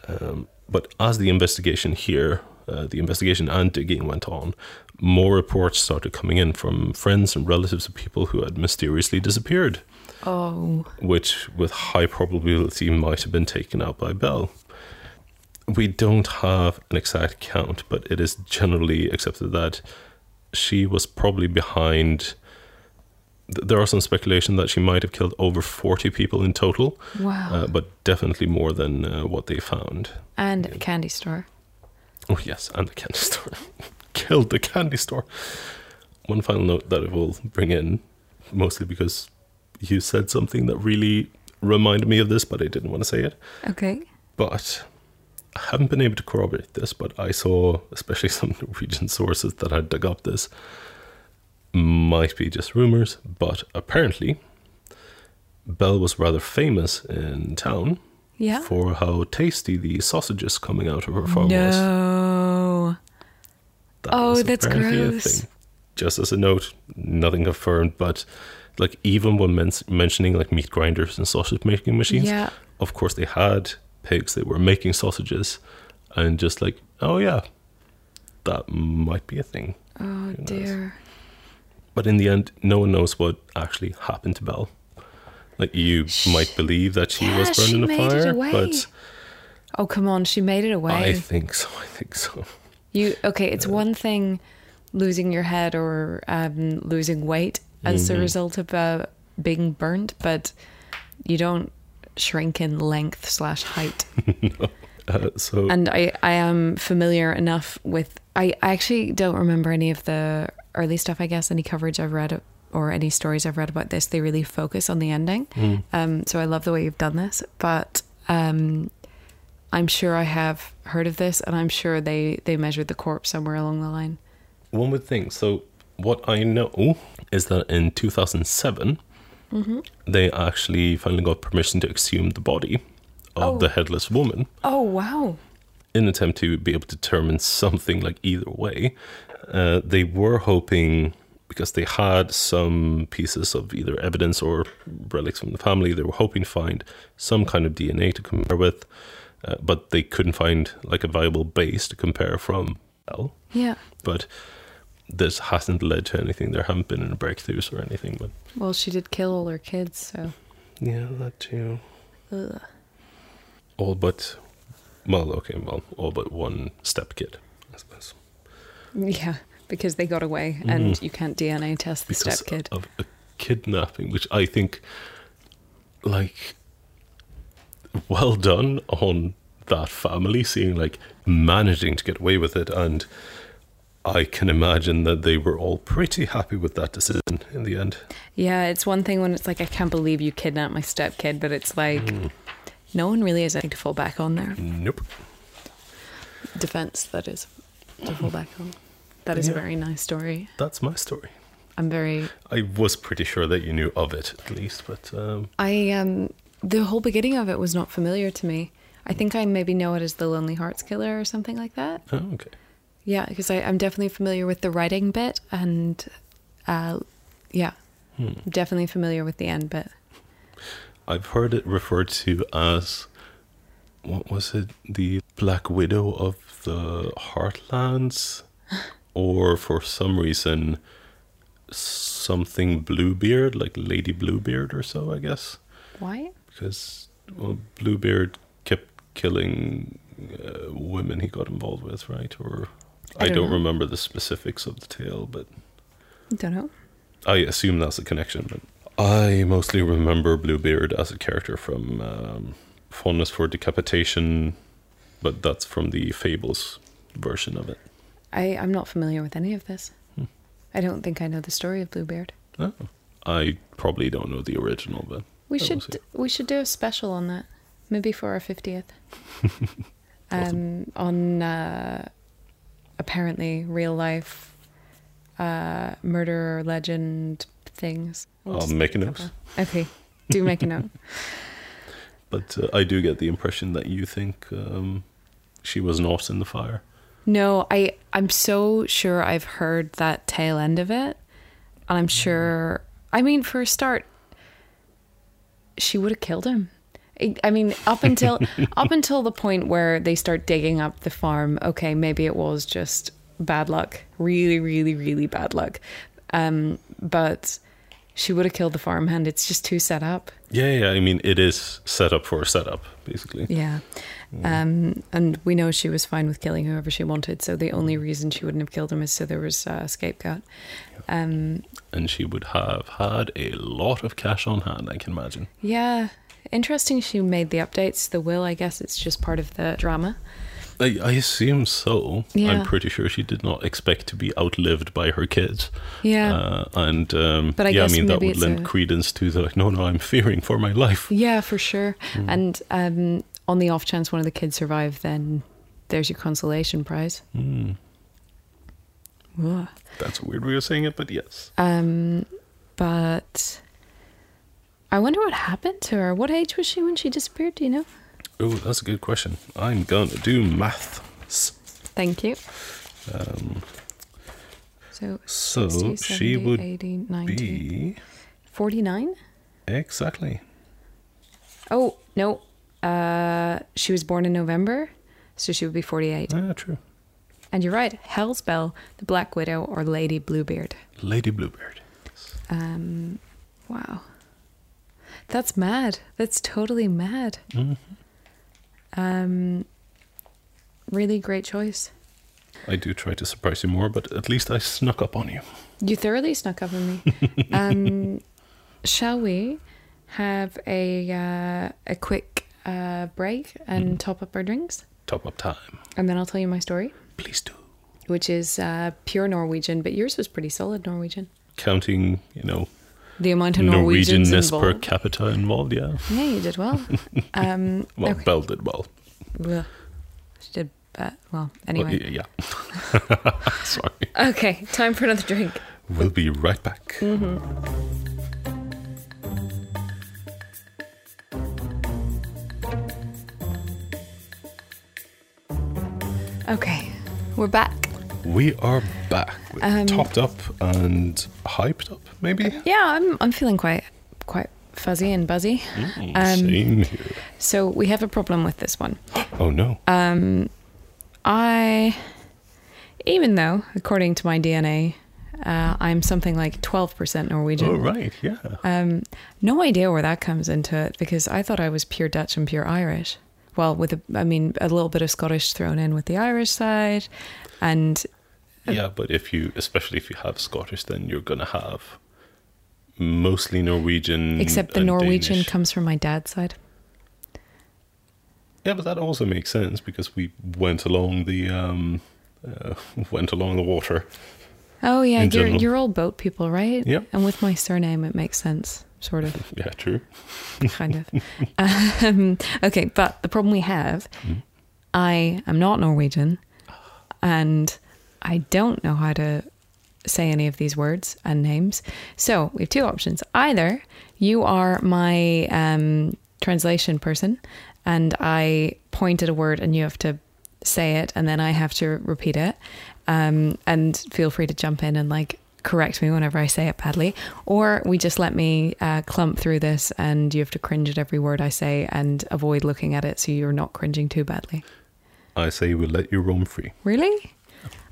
Um, but as the investigation here, uh, the investigation and digging went on, more reports started coming in from friends and relatives of people who had mysteriously disappeared, Oh, which with high probability might have been taken out by Belle. We don't have an exact count, but it is generally accepted that she was probably behind. There are some speculation that she might have killed over 40 people in total, wow. uh, but definitely more than uh, what they found. and a candy store. Oh yes, and the candy store. [LAUGHS] Killed the candy store. One final note that I will bring in, mostly because you said something that really reminded me of this, but I didn't want to say it. Okay. But I haven't been able to corroborate this, but I saw, especially [LAUGHS] some Norwegian sources that had dug up this, might be just rumors, but apparently Belle was rather famous in town Yeah. for how tasty the sausages coming out of her farm was. no. That Oh, was that's gross. Just as a note, nothing confirmed, but like even when men- mentioning like meat grinders and sausage making machines, Yeah. of course they had pigs. They were making sausages, and just like, oh yeah, that might be a thing. Oh dear. But in the end, no one knows what actually happened to Belle. Like you might believe that she Yeah, was burned she in a fire, away. but Oh, come on. She made it away. I think so. I think so. You okay? It's one thing losing your head or um, losing weight as a result of uh, being burnt, but you don't shrink in length slash height. [LAUGHS] Uh, so and I, I am familiar enough with. I, I actually don't remember any of the early stuff. I guess any coverage I've read or any stories I've read about this. They really focus on the ending. Um, so I love the way you've done this, but um, I'm sure I have heard of this, and I'm sure they they measured the corpse somewhere along the line. one would think. So what I know is that in 2007, they actually finally got permission to exhume the body of Oh. the headless woman. Oh wow! in an attempt to be able to determine something like either way. Uh, they were hoping because they had some pieces of either evidence or relics from the family. They were hoping to find some kind of DNA to compare with, uh, but they couldn't find like a viable base to compare from. Well, Yeah. but this hasn't led to anything. There haven't been any breakthroughs or anything. But Well, she did kill all her kids, so. yeah, that too. Ugh. All but, well, okay, well, all but one step kid, I suppose. Yeah, because they got away, mm-hmm. and you can't DNA test the because step kid. of a kidnapping, which I think, like, well done on that family, seeing like managing to get away with it, and I can imagine that they were all pretty happy with that decision in the end. Yeah, it's one thing when it's like, I can't believe you kidnapped my step kid, but it's like, mm. no one really has anything to fall back on there. Nope. Defense, that is, to fall back on. That is a very nice story. That's my story. I'm very. I was pretty sure that you knew of it at least, but um, I um the whole beginning of it was not familiar to me. I think I maybe know it as the Lonely Hearts Killer or something like that. oh, okay. Yeah, because I'm definitely familiar with the writing bit and, uh, yeah, Hmm. definitely familiar with the end bit. I've heard it referred to as what was it, the Black Widow of the Heartlands, [LAUGHS] or for some reason something Bluebeard, like Lady Bluebeard or so, I guess, Why? because well, Bluebeard kept killing uh, women he got involved with, right? Or I I, don't don't remember the specifics of the tale, but Don't know. I assume that's a connection, but I mostly remember Bluebeard as a character from um, Fondness for Decapitation, but that's from the Fables version of it. I I'm not familiar with any of this. I don't think I know the story of Bluebeard. Oh. I probably don't know the original, but We should see. we should do a special on that, maybe for our fiftieth. [LAUGHS] um, on uh, apparently real life uh, murder legend things. We'll I'll make a note. Okay, do make a note. [LAUGHS] [LAUGHS] But uh, I do get the impression that you think um, she was not in the fire. No, I I'm so sure I've heard that tail end of it, and I'm sure. I mean, for a start, she would have killed him. I- I mean, up until [LAUGHS] up until the point where they start digging up the farm. Okay, maybe it was just bad luck, really, really, really bad luck. Um, but she would have killed the farmhand. It's just too set up. Yeah, yeah. I mean, it is set up for a setup, basically. Yeah. Um, and we know she was fine with killing whoever she wanted. So the only reason she wouldn't have killed him is so there was a scapegoat. Um, And she would have had a lot of cash on hand, I can imagine. yeah. Interesting she made the updates the will. I guess it's just part of the drama. I, I assume so. Yeah. I'm pretty sure she did not expect to be outlived by her kids. Yeah. Uh, and um, But I yeah, I mean that would lend a- credence to the like, no, no, I'm fearing for my life. yeah, for sure. And um, on the off chance one of the kids survive, then there's your consolation prize. Ugh. That's a weird way of saying it, but yes. Um, but I wonder what happened to her. What age was she when she disappeared? Do you know? Oh, that's a good question. I'm gonna do math. Thank you. Um, So, so 60, she would 80, 90, be 49? exactly. Oh, no. Uh, she was born in November, so she would be 48. Ah, true. And you're right, Hell's Belle, the Black Widow, or Lady Bluebeard. Lady Bluebeard. Um, wow. That's mad. That's totally mad. Mhm. Um, really great choice. I do try to surprise you more, but at least I snuck up on you. You thoroughly snuck up on me. [LAUGHS] um, shall we have a uh, a quick uh, break and top up our drinks, Top up time. and then I'll tell you my story, Please do. which is uh, pure Norwegian. But yours was pretty solid Norwegian. Counting, you know, The amount of Norwegians Norwegianness per capita involved, yeah. Yeah, you did well. [LAUGHS] Um, Well, okay. Belle did well. Well, she did. Uh, well, Well, anyway. y- yeah. [LAUGHS] [LAUGHS] Sorry. Okay, time for another drink. We'll be right back. Mm-hmm. Okay, we're back. We are back. Um, topped up and hyped up, maybe? Yeah, I'm I'm feeling quite quite fuzzy and buzzy. Mm, Um, Same here. So we have a problem with this one. [GASPS] Oh no. Um, I, even though according to my DNA, uh, I'm something like twelve percent Norwegian. oh right, yeah. Um, no idea where that comes into it because I thought I was pure Dutch and pure Irish. Well, with a, I mean, a little bit of Scottish thrown in with the Irish side, and yeah, but if you, especially if you have Scottish, then you're gonna have mostly Norwegian. except the Norwegian Danish. comes from my dad's side. Yeah, but that also makes sense because we went along the um, uh, [LAUGHS] went along the water. Oh yeah, you're general. you're all boat people, right? Yep. And with my surname, it makes sense, sort of, [LAUGHS] Yeah, true. [LAUGHS] kind of. um, okay, but the problem we have, Mm. I am not Norwegian, [SIGHS] and I don't know how to say any of these words and names. So we have two options. Either you are my um, translation person, and I point at a word, and you have to say it, and then I have to repeat it. Um, and feel free to jump in and like correct me whenever I say it badly, or we just let me uh, clump through this, and you have to cringe at every word I say and avoid looking at it so you're not cringing too badly. I say we'll let you roam free. Really?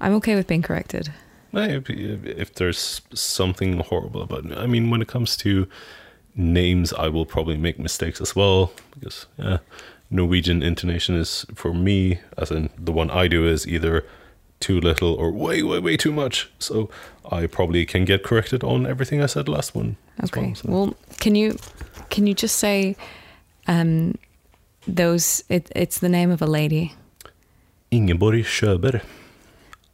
I'm okay with being corrected. If, if there's something horrible about it, I mean, when it comes to names, I will probably make mistakes as well because yeah, Norwegian intonation is for me, as in the one I do, is either too little or way, way, way too much. So I probably can get corrected on everything I said last one. Okay. well, so. Well, can you can you just say um those it, it's the name of a lady. Ingeborg Sjöber.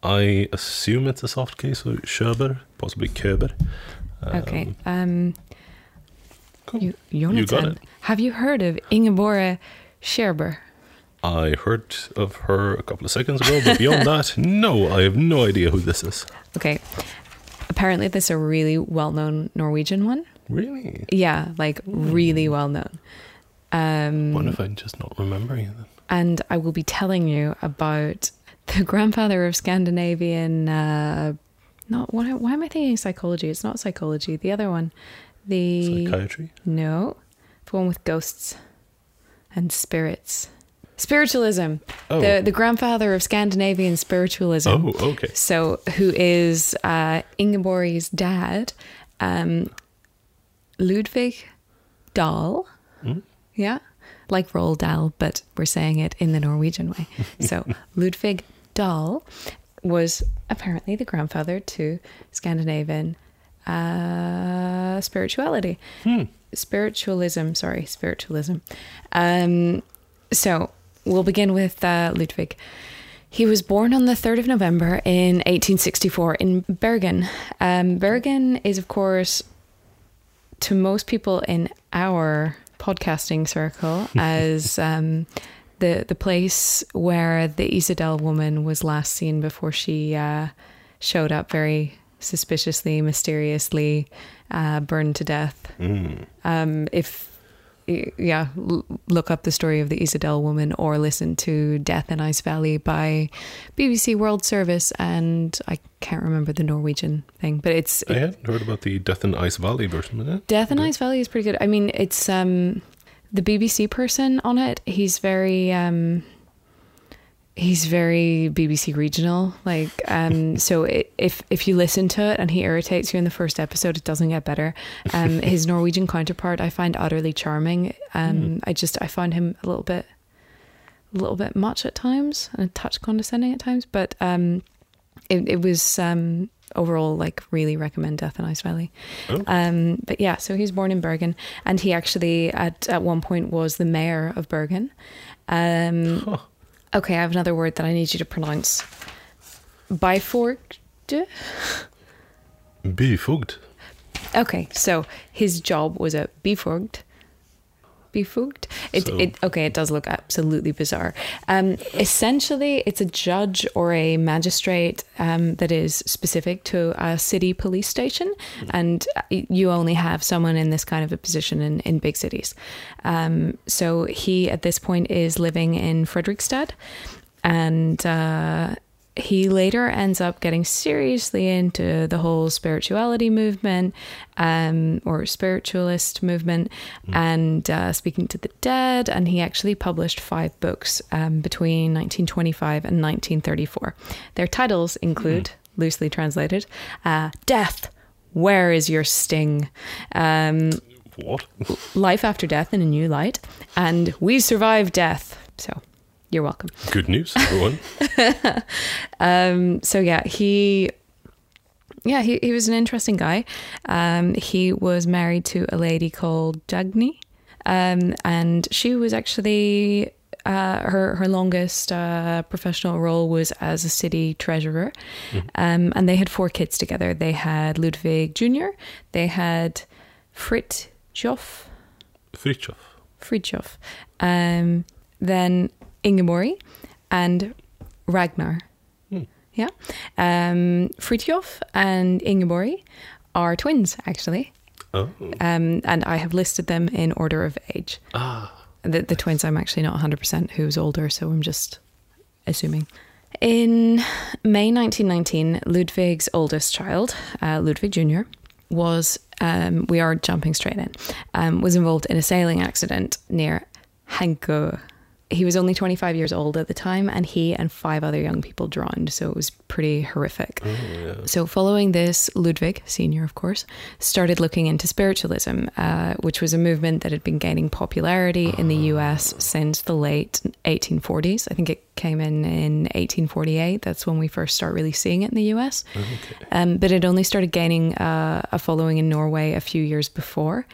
I assume it's a soft case, so Sjöber, possibly Köber. Okay. Um Cool. you, You got it. have you heard of Ingeborg Scherber? I heard of her a couple of seconds ago, but beyond [LAUGHS] that, no, I have no idea who this is. Okay. Apparently this is a really well-known Norwegian one. Really? Yeah, like really well known. Um What if I'm just not remembering it? then? and I will be telling you about the [LAUGHS] grandfather of Scandinavian. Uh, not why, why am I thinking psychology? It's not psychology. The other one, the Psychiatry? no, the one with ghosts and spirits. Spiritualism. Oh. The the grandfather of Scandinavian spiritualism. Oh, okay. So, who is uh, Ingeborg's dad, um, Ludwig Dahl? Mm. Yeah, like Roald Dahl, but we're saying it in the Norwegian way. [LAUGHS] So, Ludwig Dahl was apparently the grandfather to Scandinavian uh, spirituality. Spiritualism, sorry, spiritualism. Um, so, we'll begin with uh, Ludwig. He was born on the 3rd of November in 1864 in Bergen. Um, Bergen is, of course, to most people in our podcasting circle, [LAUGHS] as um, the the place where the Isdal woman was last seen before she uh, showed up very suspiciously, mysteriously, uh, burned to death. Mm. Um, if yeah, look up the story of the Isdal woman or listen to Death in Ice Valley by BBC World Service, and I can't remember the Norwegian thing, but it's I hadn't heard about the Death in Ice Valley version of it. Death in Ice Valley is pretty good. I mean, it's um the BBC person on it. He's very um he's very BBC regional. Like um so i if if you listen to it and he irritates you in the first episode, it doesn't get better. Um [LAUGHS] his Norwegian counterpart I find utterly charming. Um I just I find him a little bit a little bit much at times and a touch condescending at times, but um, it, it was um, overall like really recommend Death in Ice Valley. Oh. Um, but yeah, so he was born in Bergen, and he actually at at one point was the mayor of Bergen. Um. Okay, I have another word that I need you to pronounce. Biford. Befugged. Okay, so his job was a befugged. Befugged. It, So- it okay. It does look absolutely bizarre. Um, essentially, it's a judge or a magistrate um, that is specific to a city police station, and uh, you only have someone in this kind of a position in in big cities. Um, so he at this point is living in Fredrikstad, and. Uh, he later ends up getting seriously into the whole spirituality movement um, or spiritualist movement and uh, speaking to the dead. And he actually published five books um, between 1925 and 1934. Their titles include, loosely translated, uh, Death, Where is Your Sting? Um, What? Life After Death in a New Light, and We Survive Death. So you're welcome. Good news, everyone. [LAUGHS] Um, so yeah, he yeah, he, he was an interesting guy. Um, he was married to a lady called Dagny. Um, and she was actually uh, her her longest uh, professional role was as a city treasurer. Um, and they had four kids together. They had Ludwig Jr., they had Fritjof, Fritjof. Fritjof, um, then Ingeborg, and Ragnar. Hmm. Yeah. Um, Fritjof and Ingeborg are twins, actually. Oh. Um, and I have listed them in order of age. Ah. The, the twins, I'm actually not 100% who's older, so I'm just assuming. In May 1919, Ludwig's oldest child, uh, Ludwig Jr., was, um, we are jumping straight in, um, was involved in a sailing accident near Hanko. He was only 25 years old at the time, and he and five other young people drowned, so it was pretty horrific. Oh, yeah. So, following this, Ludwig, senior, of course, started looking into spiritualism, uh, which was a movement that had been gaining popularity in the US since the late 1840s. I think it came in in 1848. That's when we first start really seeing it in the US. Okay. Um, but it only started gaining uh, a following in Norway a few years before.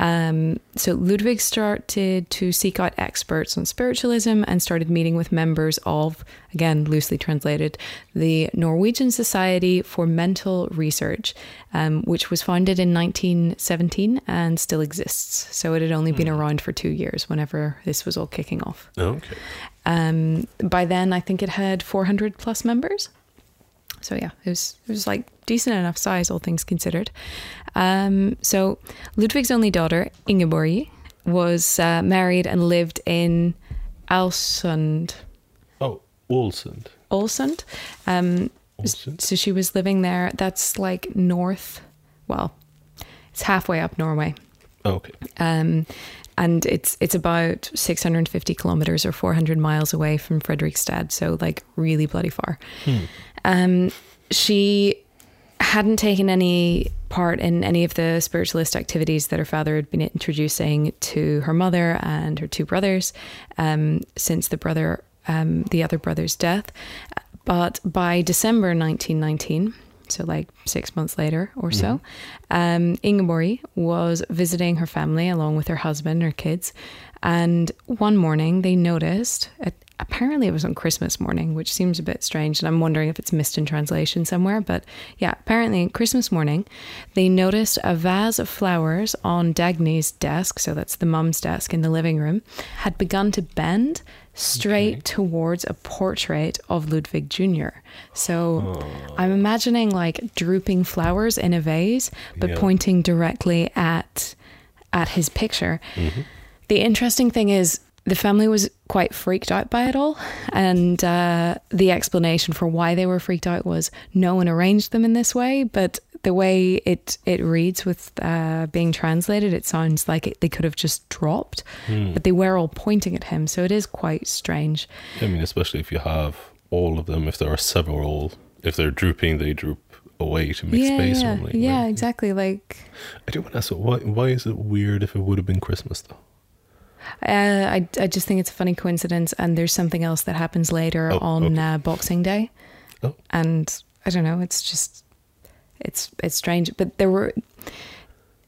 Um, so Ludwig started to seek out experts on spiritualism and started meeting with members of, again, loosely translated, the Norwegian Society for Mental Research, um, which was founded in 1917 and still exists. So it had only been around for two years whenever this was all kicking off. Okay. Um, by then, I think it had 400 plus members. So yeah, it was it was like decent enough size, all things considered. Um, so Ludwig's only daughter, Ingeborg, was uh, married and lived in Alsund. Oh, Ålesund. Ålesund. Um, Ålesund. so she was living there. That's like north. Well, it's halfway up Norway. Okay. Um, and it's it's about 650 kilometers or 400 miles away from Fredrikstad, so like really bloody far. Um, she hadn't taken any part in any of the spiritualist activities that her father had been introducing to her mother and her two brothers um, since the brother, um, the other brother's death. But by December 1919, so like six months later or so, um, Ingeborg was visiting her family along with her husband and her kids. And one morning they noticed, uh, apparently it was on Christmas morning, which seems a bit strange. And I'm wondering if it's missed in translation somewhere. But yeah, apparently Christmas morning, they noticed a vase of flowers on Dagny's desk. So that's the mum's desk in the living room, had begun to bend straight towards a portrait of Ludwig Jr. So oh. I'm imagining like drooping flowers in a vase, but Yeah. pointing directly at at his picture. Mm-hmm. The interesting thing is the family was quite freaked out by it all, and uh, the explanation for why they were freaked out was no one arranged them in this way, but. The way it, it reads with uh, being translated, it sounds like it, they could have just dropped, but they were all pointing at him. So it is quite strange. I mean, especially if you have all of them. If there are several, if they're drooping, they droop away to make yeah, space. yeah, Normally. yeah, Like, exactly. Like I do want to ask, why why is it weird if it would have been Christmas though? Uh, I, I just think it's a funny coincidence, and there's something else that happens later Oh, on okay. uh, Boxing Day, Oh. and I don't know. It's just it's it's strange, but there were.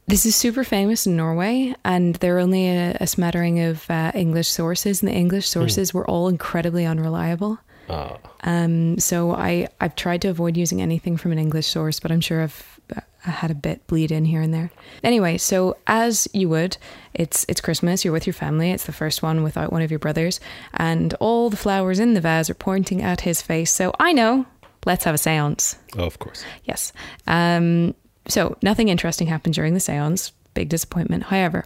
This is super famous in Norway, and there are only a, a smattering of uh, English sources, and the English sources were all incredibly unreliable. Ah, Um, so I I've tried to avoid using anything from an English source, but I'm sure I've uh, had a bit bleed in here and there. Anyway, so as you would, it's it's Christmas. You're with your family. It's the first one without one of your brothers, and all the flowers in the vase are pointing at his face. So I know. Let's have a séance. Oh, of course. Yes. Um, so nothing interesting happened during the seance. Big disappointment. However,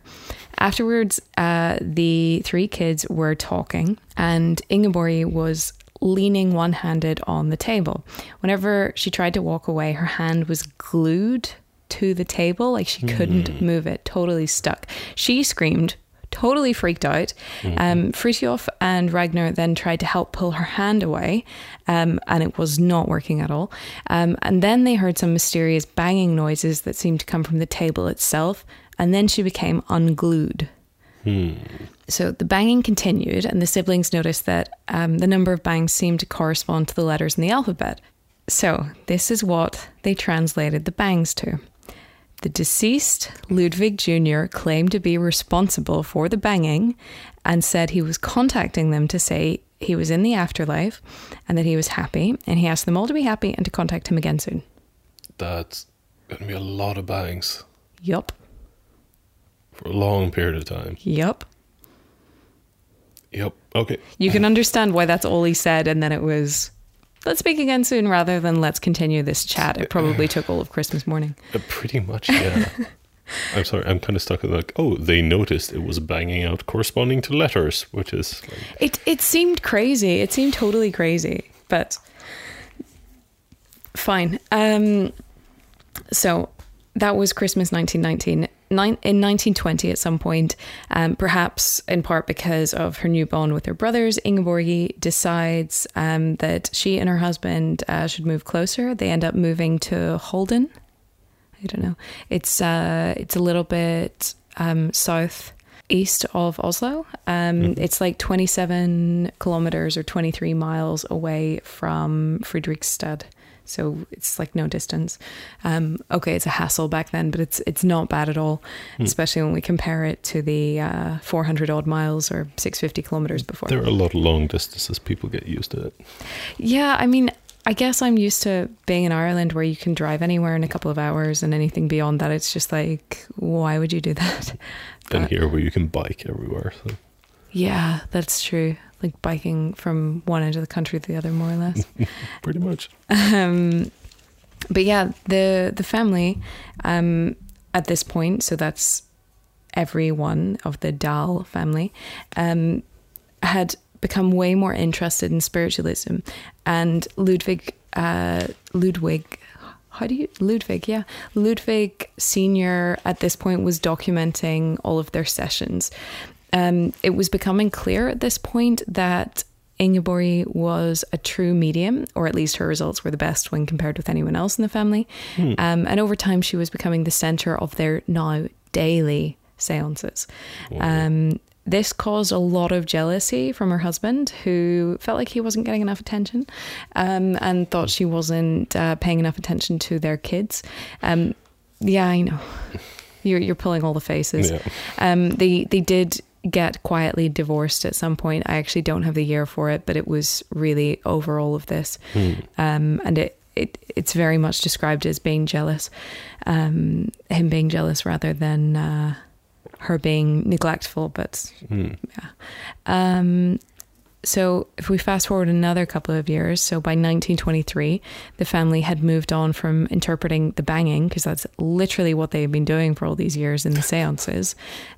afterwards, uh, the three kids were talking, and Ingeborg was leaning one handed on the table. Whenever she tried to walk away, her hand was glued to the table, like she couldn't move it, totally stuck. She screamed, totally freaked out. Um, Fritjof and Ragnar then tried to help pull her hand away, um, and it was not working at all. Um, and then they heard some mysterious banging noises that seemed to come from the table itself, and then she became unglued. So the banging continued, and the siblings noticed that um, the number of bangs seemed to correspond to the letters in the alphabet. So this is what they translated the bangs to. The deceased Ludwig Jr. claimed to be responsible for the banging and said he was contacting them to say he was in the afterlife and that he was happy, and he asked them all to be happy and to contact him again soon. That's going to be a lot of bangs Yup, for a long period of time. Yep. Yep. Okay. You can understand why that's all he said, and then it was, let's speak again soon rather than let's continue this chat. It probably took all of Christmas morning. Uh, pretty much, yeah. [LAUGHS] I'm sorry, I'm kind of stuck in like, oh, they noticed it was banging out corresponding to letters, which is like, It it seemed crazy. It seemed totally crazy, but fine. Um, so that was Christmas 1919. Nine, in 1920, at some point, um, perhaps in part because of her new bond with her brothers, Ingeborgi decides um, that she and her husband uh, should move closer. They end up moving to Holden. I don't know. It's uh, it's a little bit um, south east of Oslo. Um, It's like 27 kilometers or 23 miles away from Fredrikstad. So it's like no distance. Um, okay, it's a hassle back then, but it's it's not bad at all, especially when we compare it to the uh, 400 odd miles or 650 kilometers before. there are a lot of long distances. People get used to it. Yeah, I mean, I guess I'm used to being in Ireland where you can drive anywhere in a couple of hours, and anything beyond that, it's just like, why would you do that? But- here, where you can bike everywhere. So. Yeah, that's true. Like biking from one end of the country to the other, more or less. [LAUGHS] Pretty much. um, but yeah, the the family um, at this point, so that's everyone of the Dahl family, um, had become way more interested in spiritualism, and Ludwig uh, Ludwig. How do you Ludwig? Yeah, Ludwig Senior at this point was documenting all of their sessions. Um, it was becoming clear at this point that Ingeborg was a true medium, or at least her results were the best when compared with anyone else in the family. Um, and over time, she was becoming the center of their now daily seances. Um, this caused a lot of jealousy from her husband, who felt like he wasn't getting enough attention um, and thought she wasn't uh, paying enough attention to their kids. Um, yeah, I know. You're, you're pulling all the faces. Yeah. Um, they they did get quietly divorced at some point. I actually don't have the year for it, but it was really over all of this, um, and it, it it's very much described as being jealous, um, him being jealous rather than uh, her being neglectful. But Hmm. um, so if we fast forward another couple of years, so by 1923, the family had moved on from interpreting the banging because that's literally what they had been doing for all these years in the seances.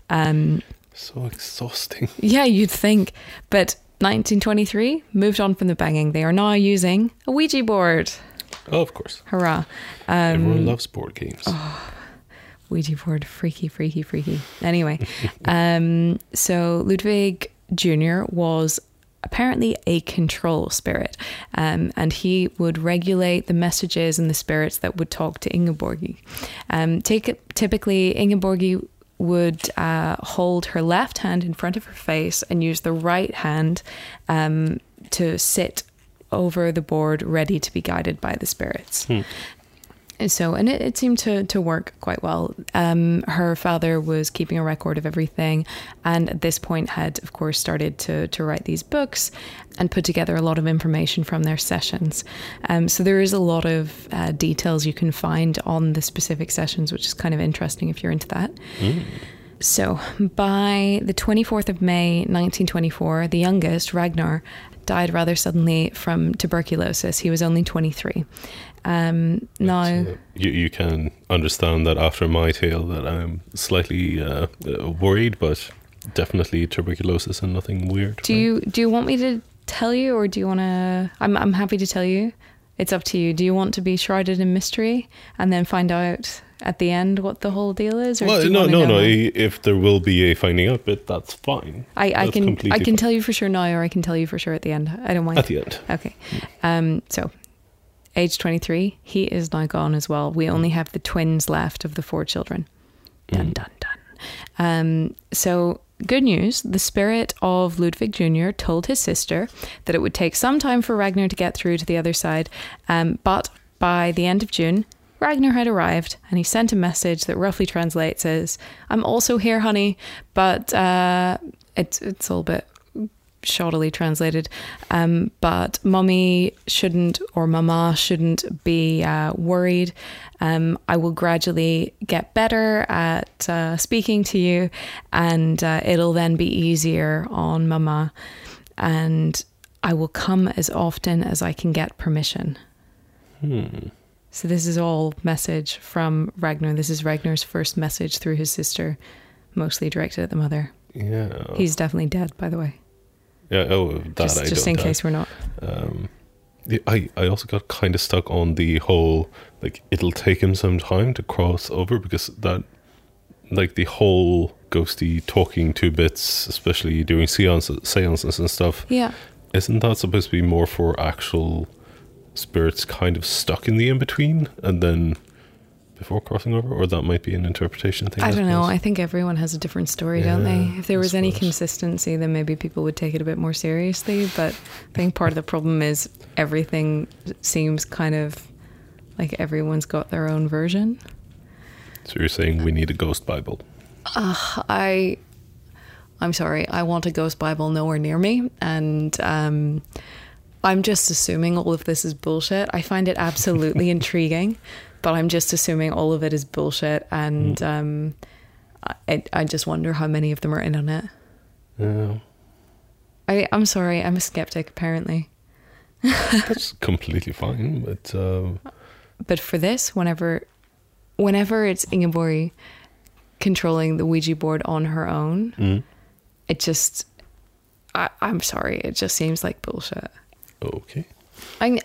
Um, So exhausting. yeah, you'd think, but 1923 moved on from the banging. They are now using a Ouija board. Oh, of course. Hurrah! Everyone Um, loves board games. Ouija board, freaky, freaky, freaky. Anyway, [LAUGHS] um, so Ludwig Jr. was apparently a control spirit, um, and he would regulate the messages and the spirits that would talk to Ingeborgi. Um, take typically, Ingeborgi would uh, hold her left hand in front of her face and use the right hand um, to sit over the board, ready to be guided by the spirits. And so, and it, it seemed to, to work quite well. Um, her father was keeping a record of everything, and at this point had, of course, started to, to write these books and put together a lot of information from their sessions. Um, so there is a lot of uh, details you can find on the specific sessions, which is kind of interesting if you're into that. So, by the 24th of May 1924, the youngest, Ragnar, died rather suddenly from tuberculosis. He was only 23. Um, now, So you, you can understand that after my tale that I'm slightly uh, uh, worried, but definitely tuberculosis and nothing weird. do right? you do you want me to tell you, or do you want to? I'm I'm happy to tell you. It's up to you. Do you want to be shrouded in mystery and then find out at the end what the whole deal is? Or Well, no, no, no. If there will be a finding out bit, that's fine. I, I That's can I can fine. tell you for sure now, or I can tell you for sure at the end. I don't mind. At the end. Okay. Um, so, age 23, he is now gone as well. We only have the twins left of the four children. Dun, dun, dun. Um, so, good news the spirit of Ludwig Jr. told his sister that it would take some time for Ragnar to get through to the other side. Um, but by the end of June, Ragnar had arrived and he sent a message that roughly translates as I'm also here, honey, but uh, it's, it's all a bit shoddily translated. Um, but mummy shouldn't or mama shouldn't be uh, worried. Um, I will gradually get better at uh, speaking to you, and uh, it'll then be easier on mama. And I will come as often as I can get permission. So this is all message from Ragnar. This is Ragnar's first message through his sister, mostly directed at the mother. Yeah. He's definitely dead, by the way. Yeah. Oh, that Just, I just in doubt. case we're not. Um, I I also got kind of stuck on the whole like it'll take him some time to cross over because that like the whole ghosty talking to bits, especially doing seances, seances and stuff. Yeah. Isn't that supposed to be more for actual spirits kind of stuck in the in between and then before crossing over, or that might be an interpretation thing? I don't know. I think everyone has a different story, don't they? If there I was any consistency, then maybe people would take it a bit more seriously. But I think part of the problem is everything seems kind of like everyone's got their own version. So you're saying we need a ghost Bible? I, I'm sorry. I want a ghost Bible nowhere near me, and um, I'm just assuming all of this is bullshit. I find it absolutely [LAUGHS] intriguing, but I'm just assuming all of it is bullshit, and um, I, I just wonder how many of them are in on it. Yeah, I, I'm sorry. I'm a skeptic, apparently. [LAUGHS] that's completely fine. But um, But for this, whenever, whenever it's Ingeborg controlling the Ouija board on her own, mm, it just, I, I'm sorry. It just seems like bullshit. okay. I,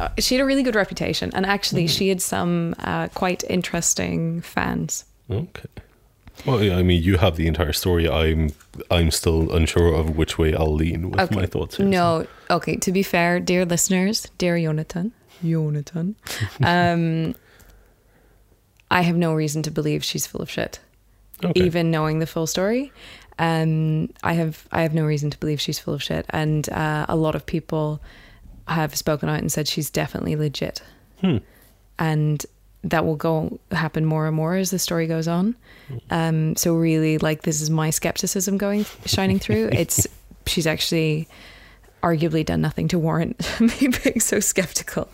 uh, she had a really good reputation, and actually, she had some uh, quite interesting fans. Okay. Well, yeah, I mean, you have the entire story. I'm, I'm still unsure of which way I'll lean with Okay. my thoughts. Here, No, okay. To be fair, dear listeners, dear Jonathan, Jonathan, [LAUGHS] um, I have no reason to believe she's full of shit. okay. even knowing the full story. Um, I have I have no reason to believe she's full of shit, and uh, a lot of people have spoken out and said she's definitely legit, Hmm. and that will go happen more and more as the story goes on. Um, so really, like this is my skepticism going shining through. [LAUGHS] It's she's actually arguably done nothing to warrant [LAUGHS] me being so skeptical.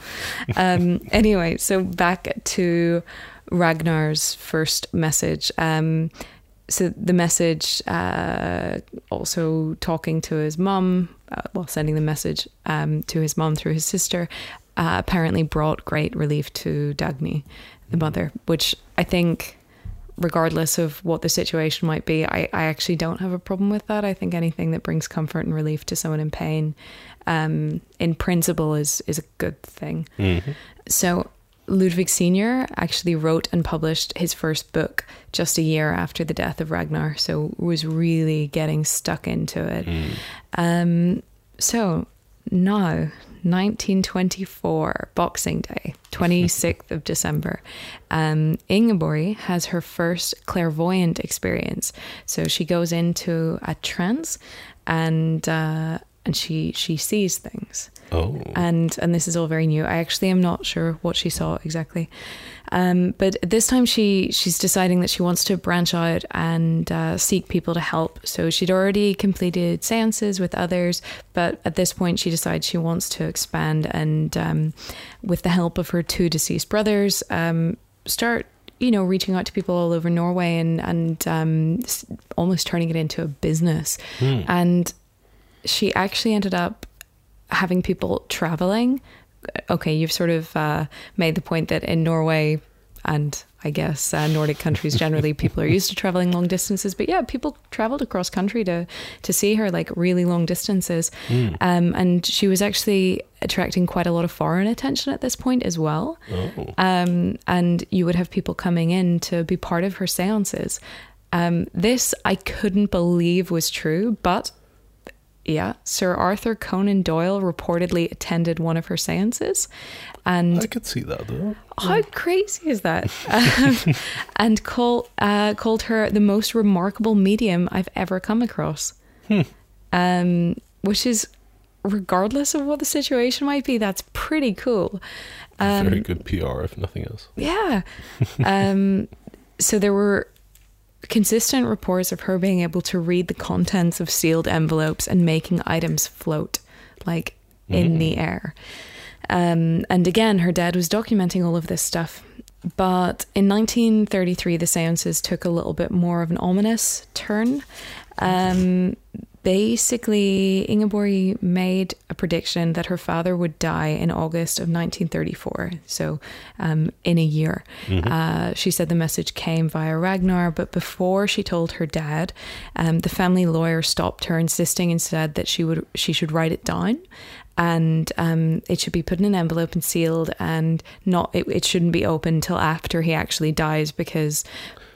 Um, [LAUGHS] anyway, so back to Ragnar's first message. Um, so the message, uh, also talking to his mum, uh, well, sending the message um, to his mom through his sister, uh, apparently brought great relief to Dagny, the mother, which I think regardless of what the situation might be, I, I actually don't have a problem with that. I think anything that brings comfort and relief to someone in pain, um, in principle, is is a good thing. Mhm. So Ludwig Senior actually wrote and published his first book just a year after the death of Ragnar, so was really getting stuck into it. Mm. Um, so now, 1924, Boxing Day, 26th of December. Um, Ingeborg has her first clairvoyant experience. So she goes into a trance and uh, and she she sees things. Oh. And and this is all very new. I actually am not sure what she saw exactly. Um, but this time she she's deciding that she wants to branch out and uh, seek people to help. So she'd already completed seances with others, but at this point she decides she wants to expand and, um, with the help of her two deceased brothers, um, start you know reaching out to people all over Norway and and um, almost turning it into a business. Hmm. And she actually ended up having people traveling okay, you've sort of uh, made the point that in Norway and I guess uh, Nordic countries generally, [LAUGHS] people are used to traveling long distances. But yeah, people traveled across country to to see her, like really long distances. Mm. Um, and she was actually attracting quite a lot of foreign attention at this point as well. Oh. Um, and you would have people coming in to be part of her seances. Um, this I couldn't believe was true, but yeah, Sir Arthur Conan Doyle reportedly attended one of her seances. And I could see that though. how crazy is that? [LAUGHS] um, and call, uh, called her the most remarkable medium I've ever come across. Hmm. Um, which is, regardless of what the situation might be, that's pretty cool. Um, Very good PR, if nothing else. yeah. um, so there were consistent reports of her being able to read the contents of sealed envelopes and making items float, like in the air. Um, and again, her dad was documenting all of this stuff. But in 1933, the seances took a little bit more of an ominous turn. Um, basically, Ingeborg made a prediction that her father would die in August of 1934, so um, in a year. Uh, she said the message came via Ragnar, but before she told her dad, um, the family lawyer stopped her, insisting instead that she would she should write it down. And um, it should be put in an envelope and sealed, and not it, it shouldn't be opened until after he actually dies, because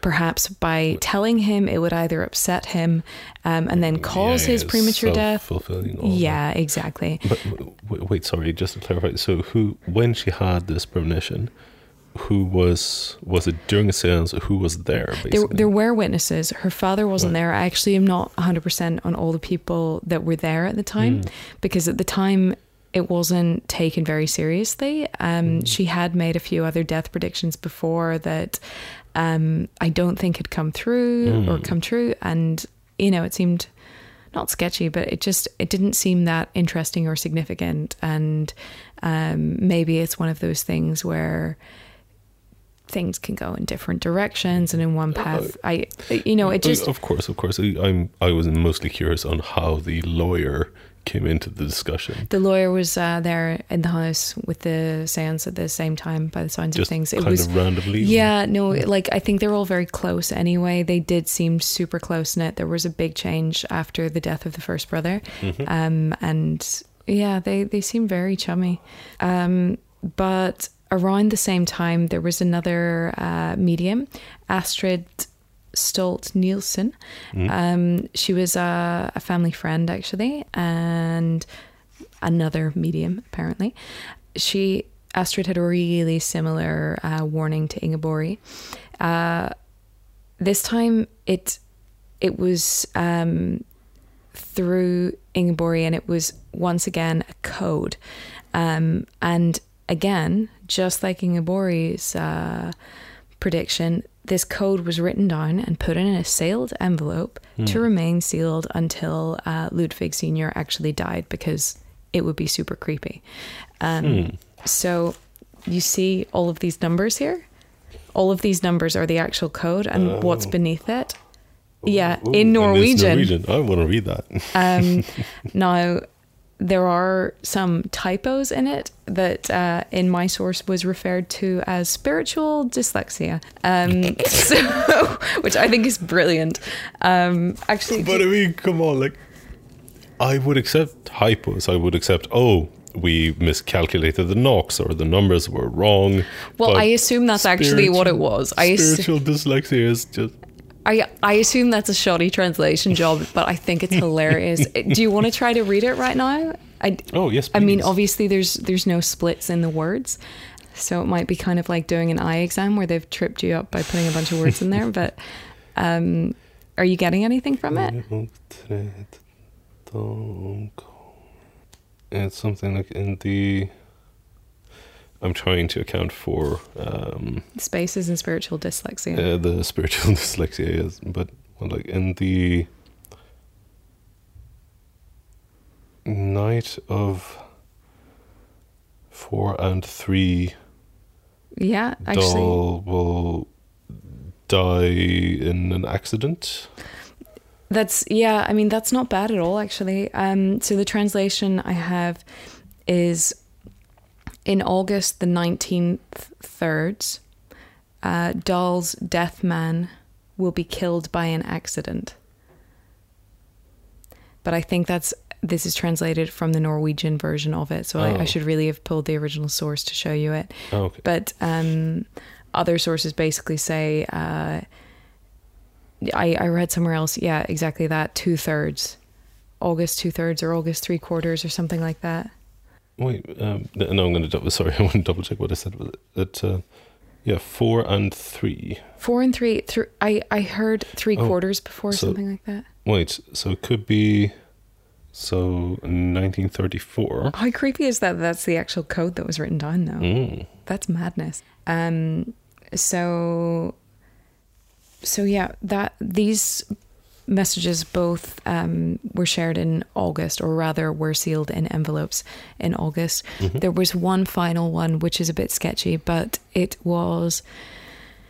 perhaps by telling him it would either upset him um, and then cause Yeah, his it's premature death. self-fulfilling, all that. Yeah, exactly. But wait, wait, sorry, just to clarify. So, who, when she had this premonition, who was was it during a seance? Who was there? Basically, There, there were witnesses. Her father wasn't there. I actually am not 100% on all the people that were there at the time Hmm. because at the time it wasn't taken very seriously. Um, Hmm. She had made a few other death predictions before that um, I don't think had come through or Hmm. come true. And, you know, it seemed not sketchy, but it just it didn't seem that interesting or significant. And um, maybe it's one of those things where things can go in different directions and in one path i you know it just of course, of course. I- I'm I was mostly curious on how the lawyer came into the discussion. the lawyer was uh, there in the house with the seance at the same time by the sounds Just of things it kind was of randomly. yeah no like i think they're all very close anyway they did seem super close knit there was a big change after the death of the first brother Mm-hmm. um and yeah they they seem very chummy um but around the same time there was another uh, medium astrid Stolt Nielsen. Um, she was a, a family friend, actually, and another medium, apparently. She Astrid had a really similar uh, warning to Ingeborg. Uh, this time, it it was um, through Ingeborg, and it was once again a code. Um, and again, just like Ingeborg's uh, prediction, this code was written down and put in a sealed envelope to remain sealed until uh, Ludwig Senior actually died because it would be super creepy. Um, So you see all of these numbers here. All of these numbers are the actual code, and what's beneath it. Yeah, Ooh, in Norwegian. Norwegian. I want to read that. Um, [LAUGHS] now, there are some typos in it that uh, in my source was referred to as spiritual dyslexia, um, [LAUGHS] so, [LAUGHS] which I think is brilliant. Um, actually, but I mean, come on, like I would accept hypos. I would accept. Oh, we miscalculated the knocks, or the numbers were wrong. well, I assume that's actually what it was. I spiritual dyslexia is just. I I assume that's a shoddy translation job, [LAUGHS] but I think it's hilarious. Do you want to try to read it right now? I, Oh yes. Please. I mean, obviously, there's there's no splits in the words, so it might be kind of like doing an eye exam where they've tripped you up by putting a bunch of words in there. But um, are you getting anything from it? It's something like in the. I'm trying to account for um, Spaces and spiritual dyslexia. uh, the [LAUGHS] spiritual dyslexia is, but like in the night of four and three, yeah, actually, Dahl will die in an accident. That's yeah, I mean that's not bad at all actually. Um so the translation I have is in August the 19th thirds uh Dahl's death man will be killed by an accident. But I think that's this is translated from the Norwegian version of it, so I, I Oh. should really have pulled the original source to show you it. Oh, okay. But um, other sources basically say, uh, I, I read somewhere else, yeah, exactly that, two thirds. August two thirds or August three quarters or something like that. Wait, um, no, I'm going to double. Sorry, [LAUGHS] I want to double check what I said. That? Uh, yeah, four and three. Four and three, thr I, I heard three Oh, quarters before, so- something like that. Wait, so it could be. So 1934. How creepy is that? That's the actual code that was written down, though. Mm. That's madness. Um, so, so yeah, that these messages both um, were shared in August, or rather, were sealed in envelopes in August. There was one final one which is a bit sketchy, but it was.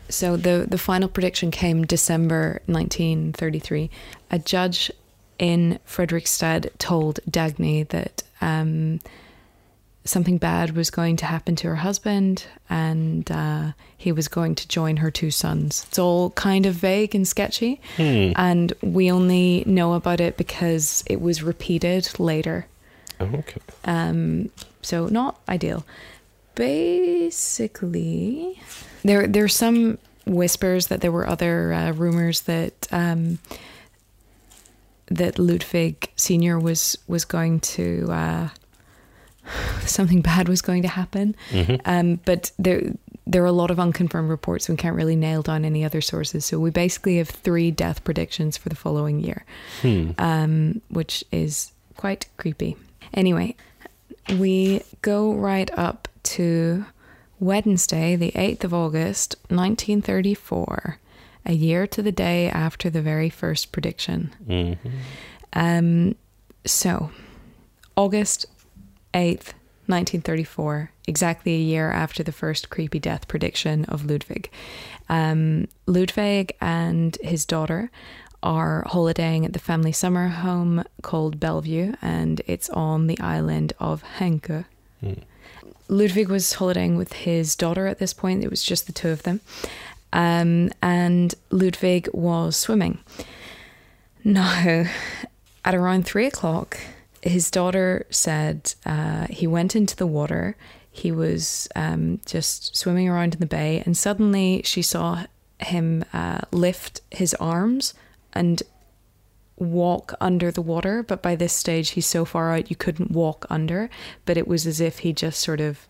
So the the final prediction came December 1933. A judge in Fredrikstad told Dagny that um, something bad was going to happen to her husband and uh, he was going to join her two sons. It's all kind of vague and sketchy, Hmm. and we only know about it because it was repeated later. Oh, okay. Um, so not ideal. Basically, there there's some whispers that there were other uh, rumors that um, that Ludwig Senior was was going to uh, [SIGHS] something bad was going to happen. Mhm. Um, but there there are a lot of unconfirmed reports. We can't really nail down any other sources. So we basically have three death predictions for the following year Hmm. um, which is quite creepy. Anyway, we go right up to Wednesday, the 8th of August, 1934, a year to the day after the very first prediction. Mhm. Um, so, August 8th, 1934, exactly a year after the first creepy death prediction of Ludwig. Um, Ludwig and his daughter are holidaying at the family summer home called Bellevue, and it's on the island of Henke. Hmm. Ludwig was holidaying with his daughter at this point, it was just the two of them. Um, and Ludwig was swimming. Now, [LAUGHS] at around three o'clock, his daughter said uh, he went into the water. He was um, just swimming around in the bay, and suddenly she saw him uh, lift his arms and walk under the water. But by this stage, he's so far out you couldn't walk under. But it was as if he just sort of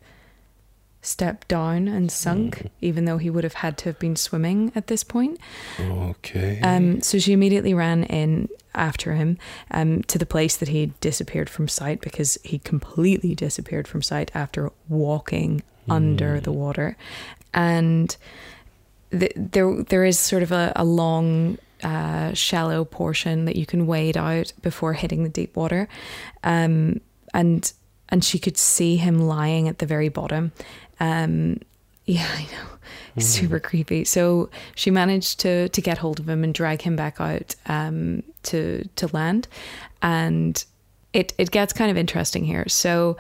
stepped down and sunk, even though he would have had to have been swimming at this point. Okay. Um, so she immediately ran in after him um, to the place that he disappeared from sight because he completely disappeared from sight after walking under the water. And th- there, there is sort of a, a long, uh, shallow portion that you can wade out before hitting the deep water. Um, and and she could see him lying at the very bottom. Um, yeah, [LAUGHS] I know. It's super creepy. So she managed to to get hold of him and drag him back out um, to to land, and it it gets kind of interesting here. So.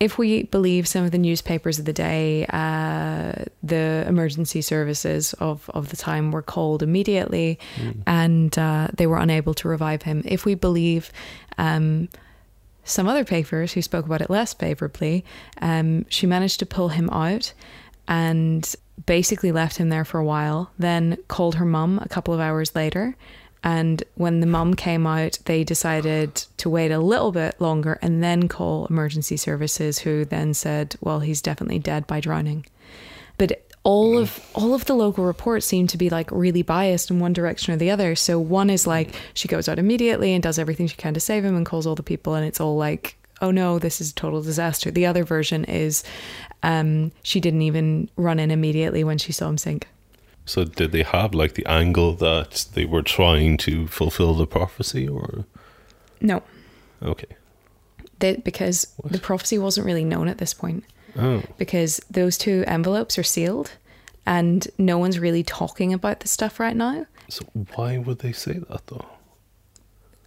If we believe some of the newspapers of the day, uh, the emergency services of, of the time were called immediately and uh, they were unable to revive him. If we believe um, some other papers who spoke about it less favorably, um, she managed to pull him out and basically left him there for a while, then called her mum a couple of hours later And when the mum came out, they decided to wait a little bit longer and then call emergency services, who then said, "Well, he's definitely dead by drowning." All of all of the local reports seem to be like really biased in one direction or the other. So one is like she goes out immediately and does everything she can to save him and calls all the people, and it's all like, "Oh no, this is a total disaster." The other version is um, she didn't even run in immediately when she saw him sink. So did they have like the angle that they were trying to fulfill the prophecy, or No, okay? they, because the prophecy wasn't really known at this point. Oh, because those two envelopes are sealed and no one's really talking about the stuff right now. so why would they say that though?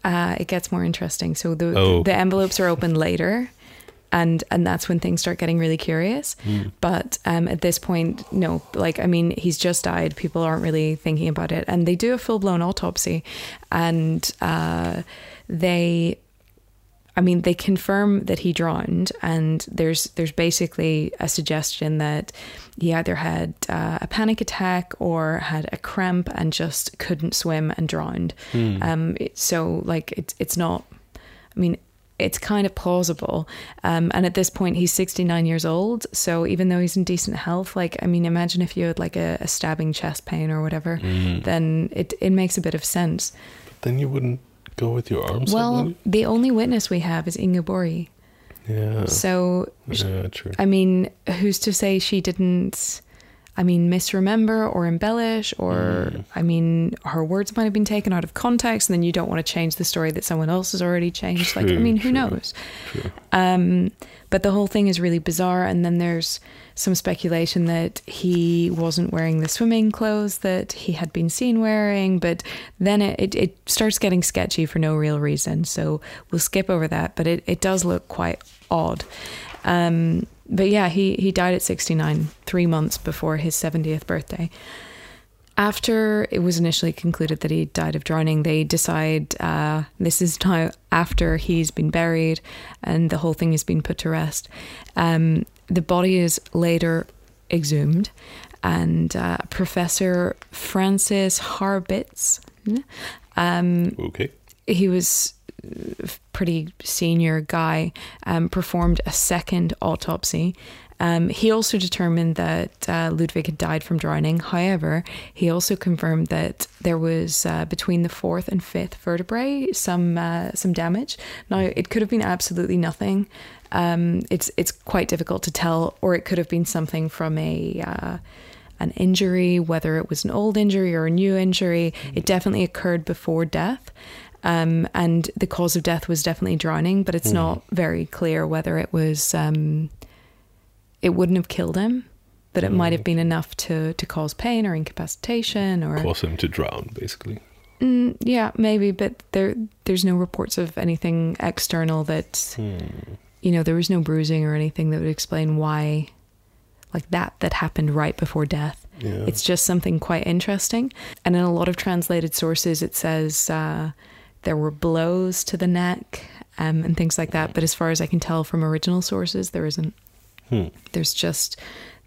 Uh, it gets more interesting. So the Oh. the envelopes are opened later, and and that's when things start getting really curious. But um, at this point, no, like I mean, he's just died. People aren't really thinking about it, and they do a full blown autopsy, and uh, they I mean, they confirm that he drowned, and there's there's basically a suggestion that he either had uh, a panic attack or had a cramp and just couldn't swim and drowned. Um, so like it's it's not. I mean, it's kind of plausible. Um, and at this point, he's 69 years old. So even though he's in decent health, like I mean, imagine if you had like a, a stabbing chest pain or whatever, then it it makes a bit of sense. Then you wouldn't go with your arms. Well, the only witness we have is you? yeah, So, yeah, true. I mean, who's to say she didn't, I mean, misremember or embellish, or, I mean, her words might have been taken out of context, and then you don't want to change the story that someone else has already changed. like, I mean, who true. knows? True. Um, but the whole thing is really bizarre. And then there's some speculation that he wasn't wearing the swimming clothes that he had been seen wearing. But then it, it, it starts getting sketchy for no real reason. So we'll skip over that. But it, it does look quite odd. Um, but yeah, he, he died at 69, three months before his 70th birthday. After it was initially concluded that he died of drowning, they decide uh, this is now after he's been buried and the whole thing has been put to rest. Um, the body is later exhumed, and uh, Professor Francis Harbitz, um, Okay. he was a pretty senior guy, um, performed a second autopsy. Um, he also determined that uh, Ludwig had died from drowning. However, he also confirmed that there was uh, between the fourth and fifth vertebrae some uh, some damage. Now, it could have been absolutely nothing. Um, it's it's quite difficult to tell, or it could have been something from a uh, an injury, whether it was an old injury or a new injury. It definitely occurred before death. Um, and the cause of death was definitely drowning, but it's not very clear whether it was. Um, it wouldn't have killed him, but it might have been enough to, to cause pain or incapacitation or Cause him to drown, basically. Mm, yeah, maybe, but there there's no reports of anything external that you know there was no bruising or anything that would explain why like that that happened right before death. Yeah. It's just something quite interesting, and in a lot of translated sources, it says uh, there were blows to the neck um, and things like that. But as far as I can tell from original sources, there isn't. Hmm. There's just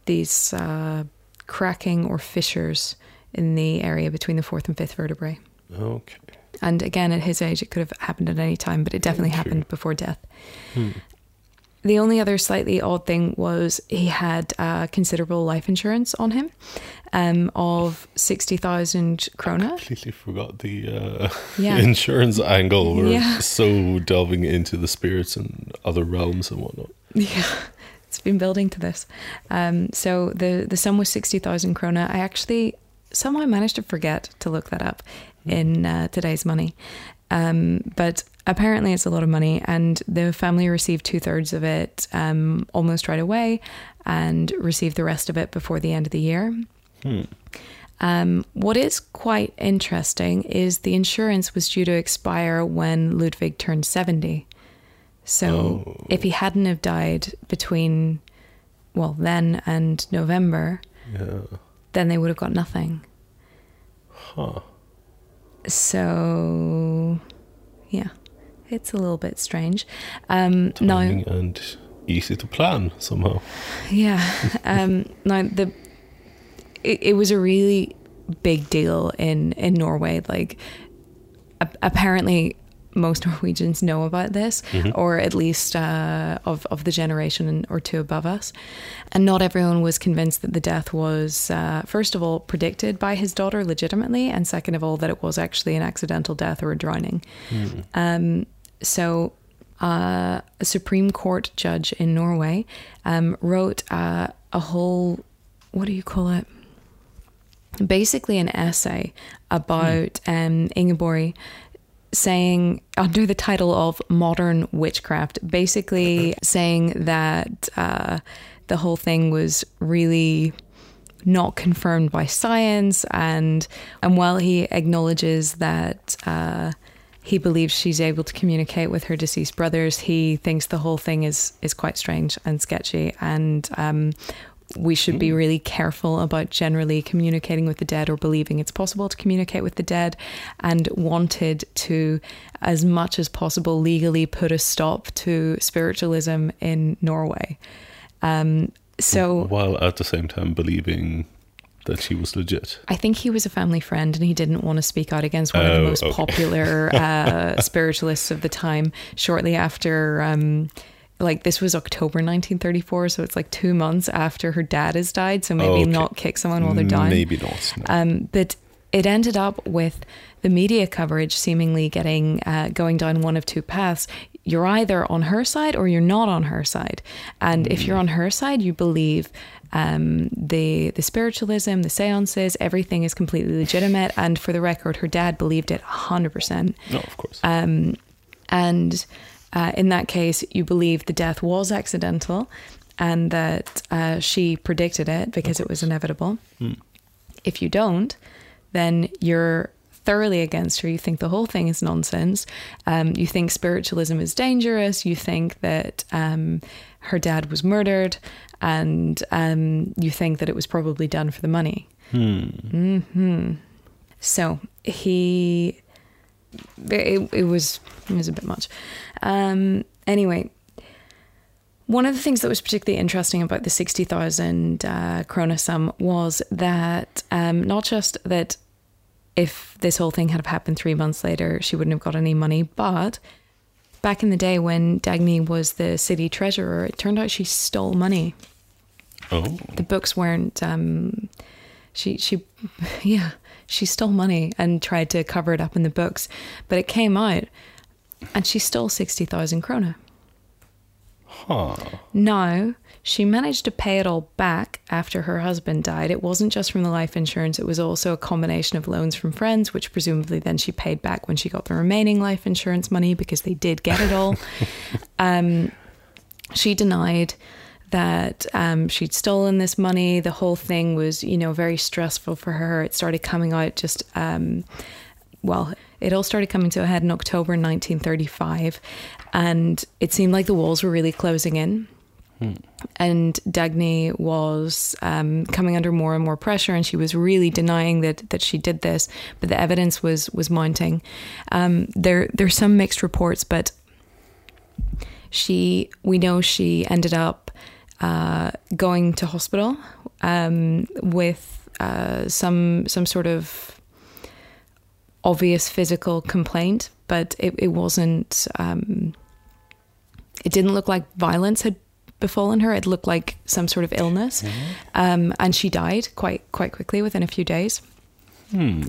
these uh, cracking or fissures in the area between the fourth and fifth vertebrae. Okay. And again, at his age, it could have happened at any time, but it definitely happened before death. Hmm. The only other slightly odd thing was he had uh, considerable life insurance on him um, of 60,000 krona. Completely forgot the uh, [LAUGHS] Yeah. insurance angle. We're Yeah. so delving into the spirits and other realms and whatnot. Yeah, it's been building to this. Um, so the, the sum was 60,000 krona. I actually somehow managed to forget to look that up in uh, today's money. Um, but apparently it's a lot of money, and the family received two thirds of it um, almost right away and received the rest of it before the end of the year. Hmm. Um, what is quite interesting is the insurance was due to expire when Ludwig turned 70. So Oh. if he hadn't have died between, well, then and November, Yeah. then they would have got nothing. Huh. So, yeah, it's a little bit strange. Um, Timing and easy to plan somehow. Yeah. [LAUGHS] Um, now the it, it was a really big deal in in Norway. Like a- apparently most [LAUGHS] Norwegians know about this, Mm-hmm. or at least uh, of of the generation or two above us, and not everyone was convinced that the death was uh, first of all predicted by his daughter legitimately, and second of all that it was actually an accidental death or a drowning. Um, so. Uh, a Supreme Court judge in Norway um, wrote uh, a whole, what do you call it? basically an essay about um, Ingeborg saying under the title of modern witchcraft basically [LAUGHS] saying that uh, the whole thing was really not confirmed by science and and while he acknowledges that uh, he believes she's able to communicate with her deceased brothers he thinks the whole thing is is quite strange and sketchy and um, we should be really careful about generally communicating with the dead or believing it's possible to communicate with the dead and wanted to as much as possible legally put a stop to spiritualism in Norway. Um, so While at the same time believing that she was legit. I think he was a family friend and he didn't want to speak out against one of the Oh, most okay. popular [LAUGHS] uh, spiritualists of the time. Shortly after, um, like, this was October 1934, so it's like two months after her dad has died. So maybe Okay. not kick someone while they're dying. Maybe not. no. Um, but it ended up with the media coverage seemingly getting uh, going down one of two paths. You're either on her side or you're not on her side. And if you're on her side, you believe um, the the spiritualism, the seances, everything is completely legitimate. And for the record, her dad believed it 100%. no, of course. Um, and uh, in that case, you believe the death was accidental and that uh, she predicted it because it was inevitable. If you don't, then you're thoroughly against her. You think the whole thing is nonsense. Um, you think spiritualism is dangerous. You think that um, her dad was murdered, and um, you think that it was probably done for the money. hmm So he it, it was it was a bit much. Um, anyway, one of the things that was particularly interesting about the sixty thousand uh, krona sum was that um, not just that if this whole thing had happened three months later, she wouldn't have got any money, but back in the day when Dagny was the city treasurer, it turned out she stole money. Oh, the books weren't um she she [LAUGHS] yeah she stole money and tried to cover it up in the books but it came out and she stole 60,000 krona huh. now she managed to pay it all back after her husband died it wasn't just from the life insurance it was also a combination of loans from friends which presumably then she paid back when she got the remaining life insurance money because they did get it all [LAUGHS] um she denied that um, she'd stolen this money. The whole thing was, you know, very stressful for her. It started coming out just, um, well, it all started coming to a head in October 1935, and it seemed like the walls were really closing in. And Dagny was um, coming under more and more pressure, and she was really denying that that she did this. But the evidence was was mounting. Um, there there's some mixed reports, but she we know she ended up uh, going to hospital um, with uh, some some sort of obvious physical complaint, but it, it wasn't. Um, it didn't look like violence had befallen her. It looked like some sort of illness, um, and she died quite quite quickly within a few days.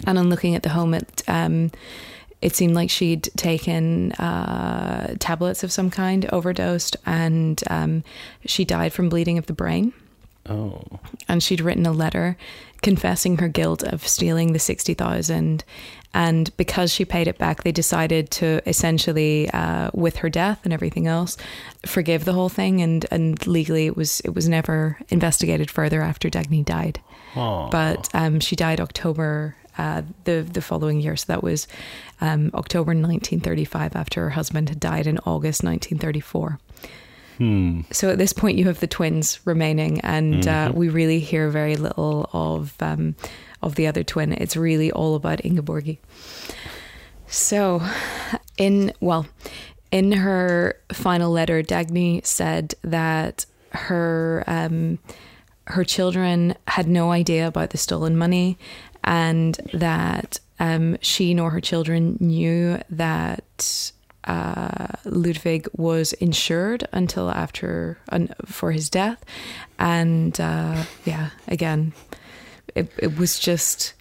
And on looking at the home, it um, it seemed like she'd taken uh, tablets of some kind, overdosed, and um, she died from bleeding of the brain. Oh. And she'd written a letter confessing her guilt of stealing the sixty thousand. And because she paid it back, they decided to essentially, uh, with her death and everything else, forgive the whole thing. And, and legally, it was it was never investigated further after Dagny died Huh. but um, she died October uh, the the following year. So that was um, October 1935 after her husband had died in August 1934. Hmm. So at this point, you have the twins remaining, and uh, we really hear very little of um, of the other twin. It's really all about Ingeborgi. So, in well, in her final letter, Dagny said that her um, her children had no idea about the stolen money, and that um, she nor her children knew that uh, Ludwig was insured until after for his death, and uh, yeah, again, it it was just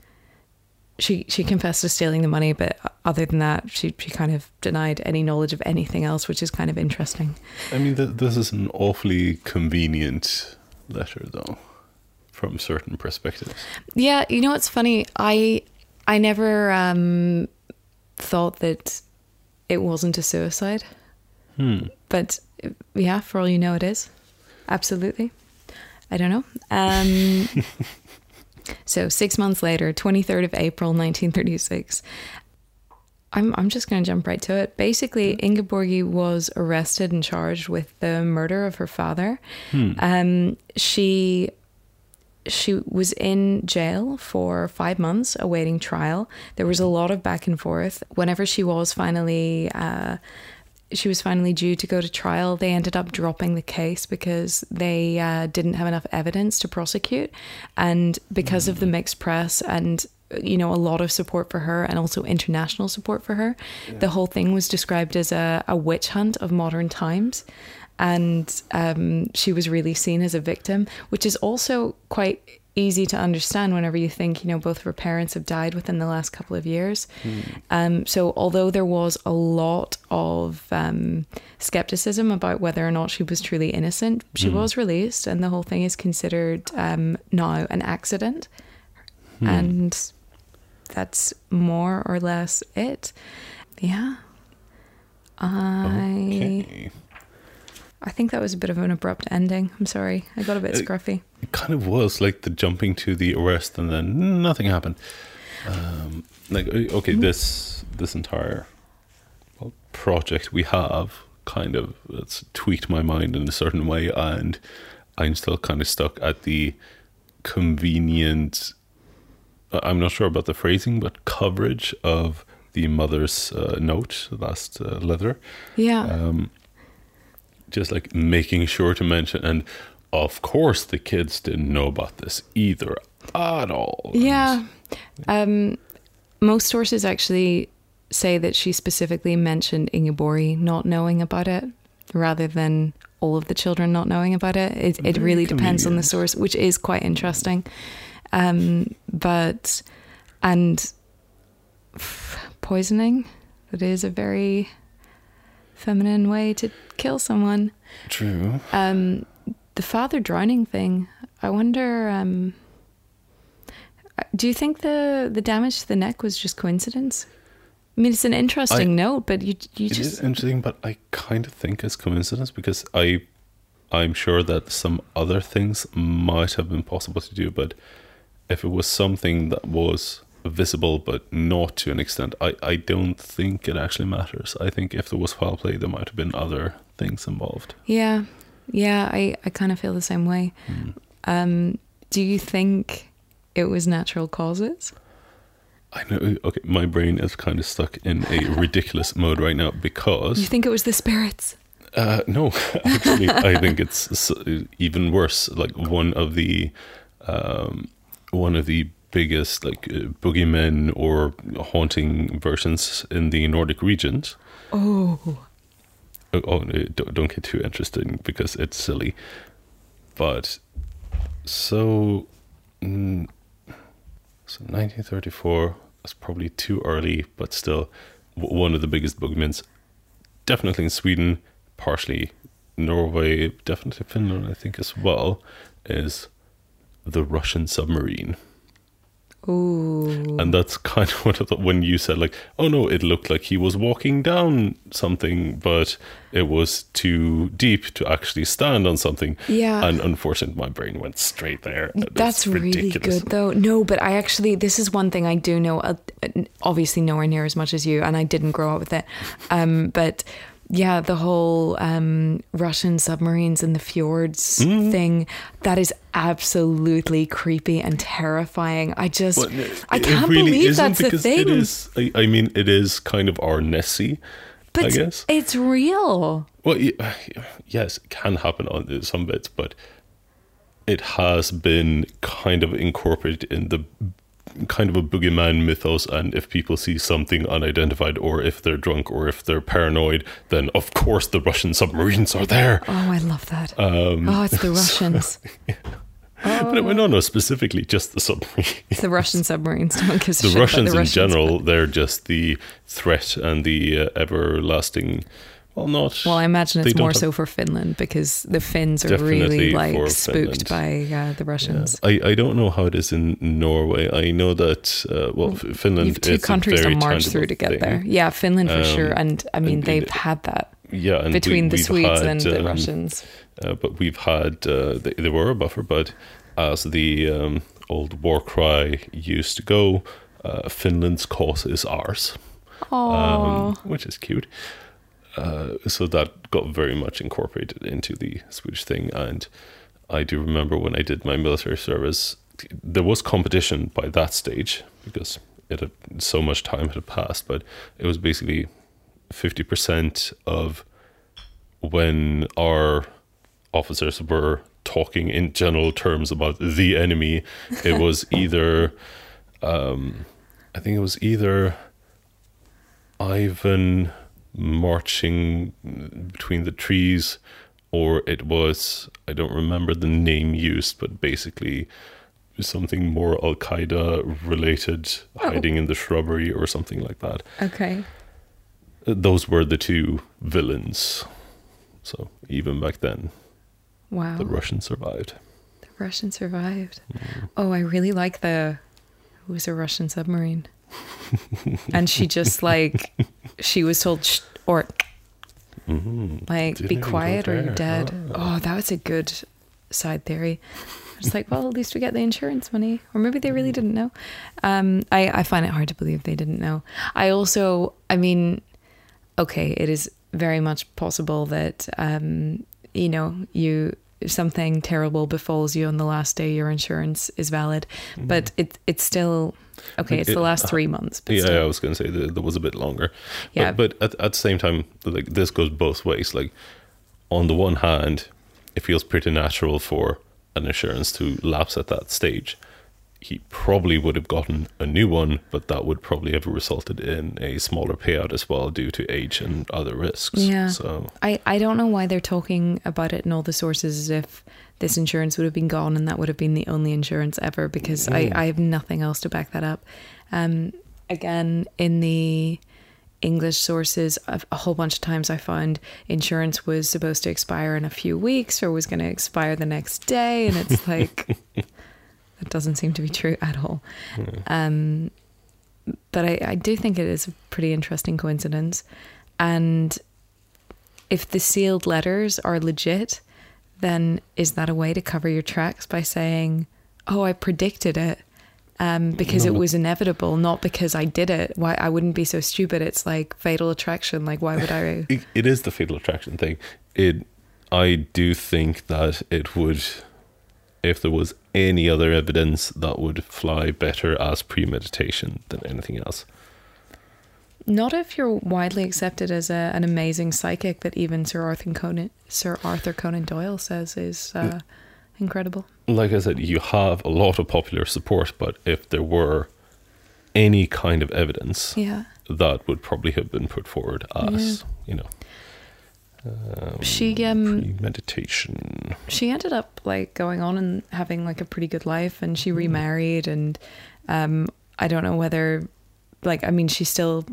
she she confessed to stealing the money, but other than that, she she kind of denied any knowledge of anything else, which is kind of interesting. I mean, th- this is an awfully convenient letter, though, from certain perspectives. Yeah, you know what's funny? I I never um, thought that it wasn't a suicide, Hmm. but yeah, for all you know, it is. Absolutely. I don't know. Um, [LAUGHS] so six months later, 23rd of April, 1936. I'm, I'm just going to jump right to it. Basically, Ingeborgi was arrested and charged with the murder of her father. Um, she she was in jail for five months awaiting trial. There was a lot of back and forth. Whenever she was finally, uh, she was finally due to go to trial, they ended up dropping the case because they uh, didn't have enough evidence to prosecute, and because of the mixed press and you know a lot of support for her and also international support for her, the whole thing was described as a, a witch hunt of modern times. And um, she was really seen as a victim, which is also quite easy to understand whenever you think, you know, both of her parents have died within the last couple of years. Um, so, although there was a lot of um, skepticism about whether or not she was truly innocent, she was released, and the whole thing is considered um, now an accident. And that's more or less it. Yeah. I. Okay. I think that was a bit of an abrupt ending. I'm sorry. I got a bit Uh, scruffy. It kind of was like the jumping to the arrest and then nothing happened. Um, like okay, this this entire well, project we have kind of it's tweaked my mind in a certain way, and I'm still kind of stuck at the convenient. I'm not sure about the phrasing, but coverage of the mother's uh, note, the last uh, letter Yeah. um, just like making sure to mention and of course the kids didn't know about this either at all yeah. Um, most sources actually say that she specifically mentioned Ingeborg not knowing about it rather than all of the children not knowing about it. It, it really depends on the source, which is quite interesting. Um, but, and poisoning, that is a very feminine way to kill someone. true Um, the father drowning thing. I wonder. Um, do you think the the damage to the neck was just coincidence? I mean, it's an interesting note, but you you It is just interesting but i kind of think it's coincidence because i i'm sure that some other things might have been possible to do but if it was something that was visible but not to an extent i i don't think it actually matters i think if there was foul play there might have been other things involved yeah yeah. I I kind of feel the same way. Hmm. Um, do you think it was natural causes? I know. Okay, my brain is kind of stuck in a ridiculous mode right now because You think it was the spirits? uh, no, [LAUGHS] actually, I think it's even worse. Like one of the um, one of the biggest like uh, boogeymen or haunting versions in the Nordic regions. Oh, Oh, oh don't, don't get too interested because it's silly. But so, mm, so 1934 was probably too early, but still w- one of the biggest boogeymen. Definitely in Sweden, partially Norway, definitely Finland, I think as well, is the Russian submarine. Ooh. And that's [LAUGHS] kind of what I thought when you said, like, oh no, it looked like he was walking down something, but it was too deep to actually stand on something. Yeah. And unfortunately, my brain went straight there. That's really ridiculous. good, though. No, but I actually, this is one thing I do know, uh, obviously nowhere near as much as you, and I didn't grow up with it. Um, but yeah, the whole um, Russian submarines in the fjords Mm-hmm. thing, that is absolutely creepy and terrifying. I just, But I can't really believe that's a thing. It is, I, I mean, it is kind of our Nessie, but I guess. it's real. Well, [SIGHS] yes, it can happen on some bits, but it has been kind of incorporated in the kind of a boogeyman mythos, and if people see something unidentified, or if they're drunk, or if they're paranoid, then of course the Russian submarines are there. Oh, I love that. Um, oh, it's the [LAUGHS] Russians. [LAUGHS] But it, no, no, specifically just the submarines. It's the Russian submarines. Don't give a the Russians the in Russians, general, but- they're just the threat and the uh, everlasting. Well, not. Well, I imagine it's more so for Finland because the Finns are really like spooked by uh, the Russians. I, I don't know how it is in Norway. I know that uh, well, F- Finland. You've two countries to march through to get thing. there. Yeah, Finland for Um, sure. And I mean, and they've it- had that Yeah, and between we, the Swedes had, and the um, Russians. Uh, but we've had uh, they, they were a buffer, but as the um, old war cry used to go, uh, Finland's cause is ours, Oh, um, which is cute. Uh, so that got very much incorporated into the Swedish thing, and I do remember when I did my military service, there was competition by that stage because it had so much time had passed, but it was basically fifty percent of when our officers were talking in general terms about the enemy, it [LAUGHS] was either, um, I think it was either Ivan marching between the trees, or it was, I don't remember the name used, but basically something more Al Qaeda related, hiding in the shrubbery or something like that okay. those were the two villains. So even back then, Wow. the Russians survived. The Russian survived. Mm-hmm. Oh, I really like the. It was a Russian submarine. [LAUGHS] and she just like. She was told, Shh, or hmm like, Didn't be quiet or you're dead. Oh, that was a good side theory. It's like, well, at least we get the insurance money. Or maybe they really didn't know. Um, I, I find it hard to believe they didn't know. I also, I mean, okay, it is very much possible that, um, you know, you something terrible befalls you on the last day your insurance is valid, but it it's still okay. It's. It- the last three months. But Yeah, still. I was going to say that there was a bit longer. Yeah. But, but at, at the same time, like this goes both ways. Like, on the one hand, it feels pretty natural for an insurance to lapse at that stage. He probably would have gotten a new one, but that would probably have resulted in a smaller payout as well due to age and other risks. Yeah. So I, I don't know why they're talking about it in all the sources as if this insurance would have been gone and that would have been the only insurance ever because I, I have nothing else to back that up. Um, again, in the English sources, a whole bunch of times I found insurance was supposed to expire in a few weeks or was going to expire the next day. And it's [LAUGHS] like, that doesn't seem to be true at all. Um, but I, I do think it is a pretty interesting coincidence. And if the sealed letters are legit, then is that a way to cover your tracks by saying, "Oh, I predicted it um, because No, it was inevitable, not because I did it"? Why I wouldn't be so stupid? It's like fatal attraction. Like, why would I? [SIGHS] it, it is the fatal attraction thing. It, I do think that it would, if there was any other evidence, that would fly better as premeditation than anything else. Not if you're widely accepted as a, an amazing psychic that even Sir Arthur Conan Sir Arthur Conan Doyle says is uh, incredible. Like I said, you have a lot of popular support, but if there were any kind of evidence, Yeah. that would probably have been put forward as, you know, um, She um premeditation. she ended up like going on and having like a pretty good life and she remarried and um I don't know whether like I mean she still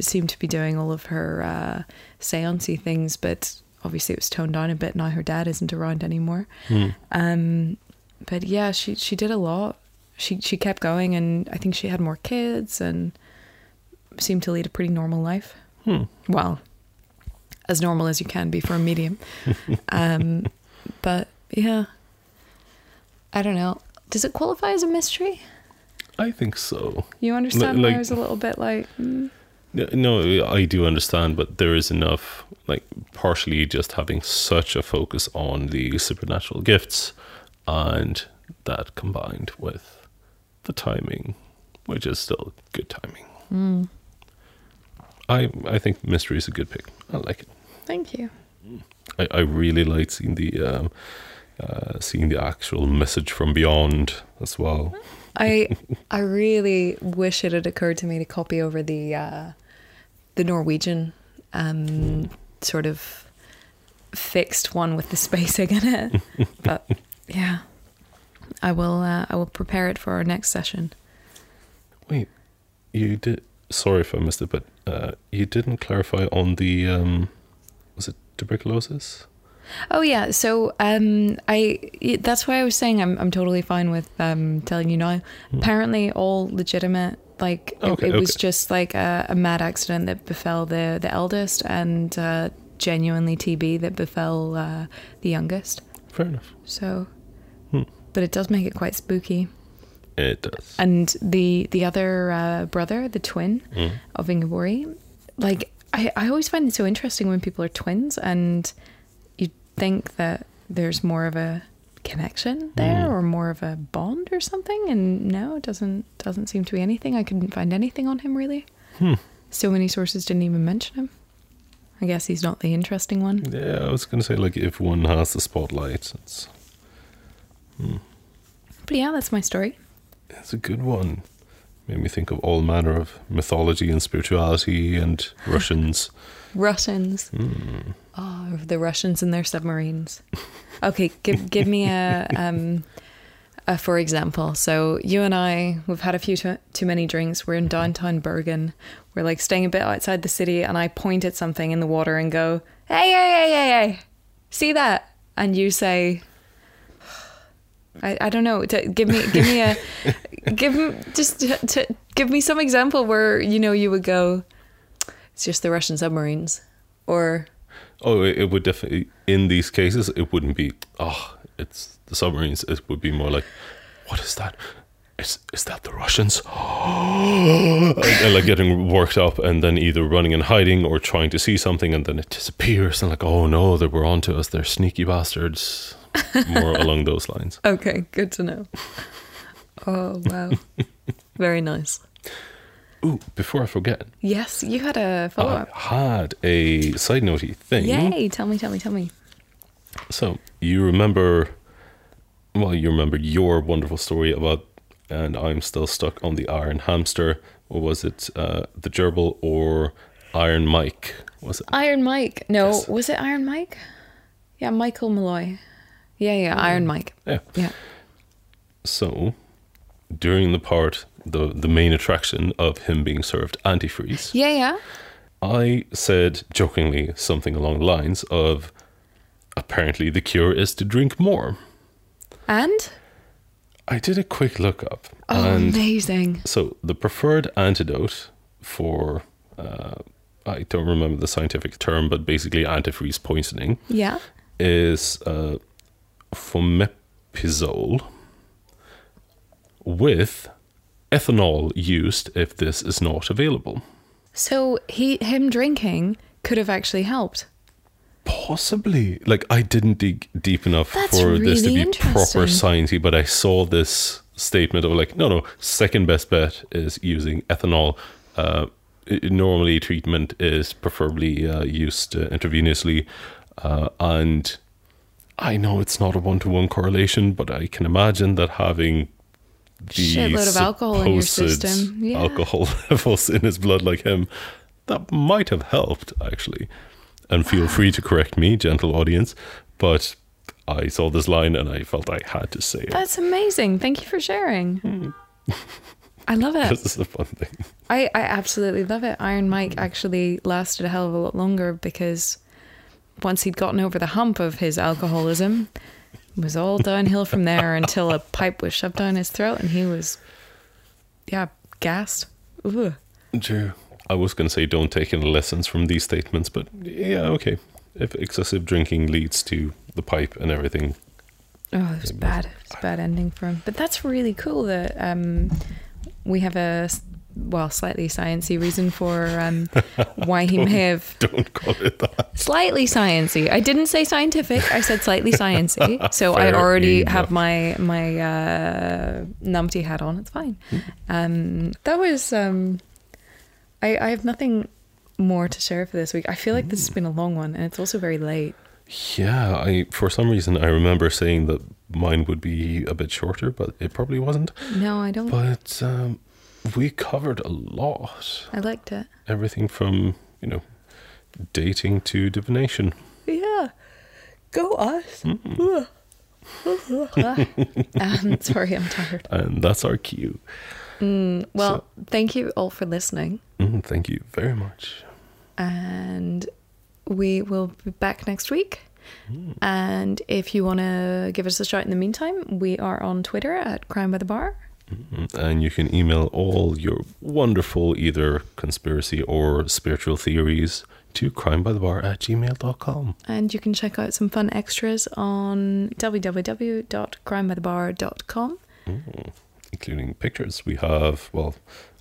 seemed to be doing all of her uh seancey things but obviously it was toned down a bit now her dad isn't around anymore. Hmm. um but yeah she she did a lot. She she kept going and I think she had more kids and seemed to lead a pretty normal life. Hmm. well as normal as you can be for a medium. [LAUGHS] Um but yeah. I don't know. Does it qualify as a mystery? I think so. you understand why like- i was a little bit like mm, No, I do understand, but there is enough, like, partially just having such a focus on the supernatural gifts and that combined with the timing, which is still good timing. mm, I, I think mystery is a good pick. I like it. thank you I, I really like seeing the um, uh, seeing the actual message from beyond as well. I I really wish it had occurred to me to copy over the uh, the Norwegian um, sort of fixed one with the spacing [LAUGHS] in it. but yeah, I will uh, I will prepare it for our next session. Wait, you did. Sorry if I missed it, but uh, you didn't clarify on the. Um, was it tuberculosis? Oh yeah, so um, I that's why I was saying I'm I'm totally fine with um, telling you now. Apparently, all legitimate. Like it, Okay, it was okay. just like a, a mad accident that befell the the eldest, and uh, genuinely TB that befell uh, the youngest. Fair enough. So, Hmm. but it does make it quite spooky. It does. And the the other uh, brother, the twin Mm. of Ingabori, like I, I always find it so interesting when people are twins and think that there's more of a connection there Mm. or more of a bond or something and no it doesn't doesn't seem to be anything i couldn't find anything on him really Hmm. so many sources didn't even mention him i guess he's not the interesting one Yeah, I was going to say, like, if one has the spotlight, it's, but yeah that's my story it's a good one. Made me think of all manner of mythology and spirituality and [LAUGHS] Russians. russians Hmm. Oh the russians and their submarines. Okay give give me a [LAUGHS] um a for example. So you and i we've had a few too, too many drinks. We're in downtown bergen we're like staying a bit outside the city and i point at something in the water and go hey hey hey hey hey. See that? And you say I, I don't know. To, give me give me a [LAUGHS] give me just to, to give me some example where you know you would go. It's just the Russian submarines, or Oh, it, it would definitely, in these cases, it wouldn't be, oh, it's the submarines. It would be more like, what is that? Is, is that the Russians? [GASPS] and, and like getting worked up and then either running and hiding or trying to see something and then it disappears and like, oh no, they were onto us. They're sneaky bastards. More [LAUGHS] along those lines. okay, good to know. Oh wow, [LAUGHS] very nice. Ooh, before I forget, Yes, you had a follow up. I had a side notey thing. Yay! Tell me, tell me, tell me. So you remember, well, you remember your wonderful story about, and I'm still stuck on the Iron Hamster. Or was it uh, the gerbil or Iron Mike? Was it? Iron Mike. No, Yes. was it Iron Mike? Yeah, Michael Malloy. Yeah, yeah, Iron Mike. Yeah. Yeah. So during the part, the the main attraction of him being served antifreeze, Yeah, yeah. I said jokingly something along the lines of, apparently the cure is to drink more. And? I did a quick look up, Oh, amazing. So the preferred antidote for uh, I don't remember the scientific term, but basically antifreeze poisoning Yeah. is uh, fomepizole with ethanol used if this is not available. So he him drinking could have actually helped. Possibly, like I didn't dig deep enough That's for this to be proper sciencey, but I saw this statement of like, no, no, second best bet is using ethanol. Uh, normally, treatment is preferably uh, used uh, intravenously, uh, and I know it's not a one-to-one correlation, but I can imagine that having the Shitload of alcohol in your system, yeah. alcohol [LAUGHS] levels in his blood like him, that might have helped actually. And feel free to correct me, gentle audience, but I saw this line and I felt I had to say it. That's amazing. Thank you for sharing. Hmm. I love it. [LAUGHS] This is a fun thing. I, I absolutely love it. Iron Mike actually lasted a hell of a lot longer because once he'd gotten over the hump of his alcoholism, it was all downhill from there until a pipe was shoved down his throat and he was, yeah, gassed. Ugh. True. I was going to say don't take any lessons from these statements, but yeah, okay. If excessive drinking leads to the pipe and everything, Oh, it was bad. It was a bad ending for him. But that's really cool that um, we have a s- well, slightly sciency reason for um, [LAUGHS] why he may have don't call it that. slightly sciency. I didn't say scientific. I said slightly sciency. [LAUGHS] So I already enough. have my my uh, numpty hat on. It's fine. Um, that was. Um, I I have nothing more to share for this week. I feel like this has been a long one, and it's also very late. Yeah, I for some reason I remember saying that mine would be a bit shorter, but it probably wasn't. No, I don't. But um, we covered a lot. I liked it. Everything from you know dating to divination. Yeah. Go us. Mm. [LAUGHS] um, sorry, I'm tired. And that's our cue. Well, thank you all for listening. Mm, thank you very much. And we will be back next week. And if you want to give us a shout in the meantime, we are on Twitter at Crime by the Bar. Mm, And you can email all your wonderful either conspiracy or spiritual theories to crimebythebar at gmail.com. And you can check out some fun extras on www.crimebythebar.com. including pictures. We have, well,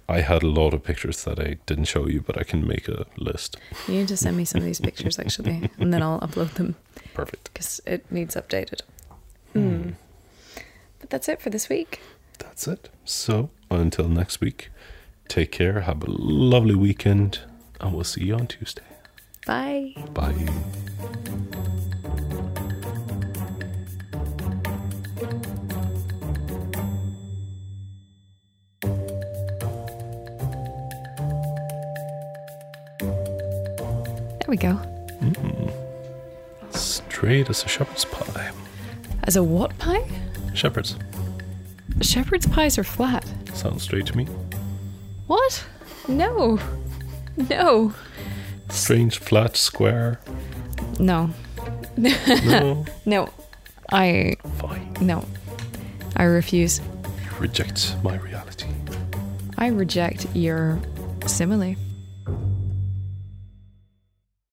I had a lot of pictures that I didn't show you, but I can make a list. You need to send me some of these pictures actually, [LAUGHS] and then I'll upload them Perfect. because it needs updated. Mm. But that's it for this week. That's it. So until next week, take care, have a lovely weekend, and we'll see you on Tuesday. Bye. Bye. There we go. Mm. Straight as a shepherd's pie. As a what pie? Shepherds. Shepherd's pies are flat. Sounds straight to me. What? No. No. Strange, flat, square. No. No. [LAUGHS] No. I. Fine. No. I refuse. You Reject my reality. I reject your simile.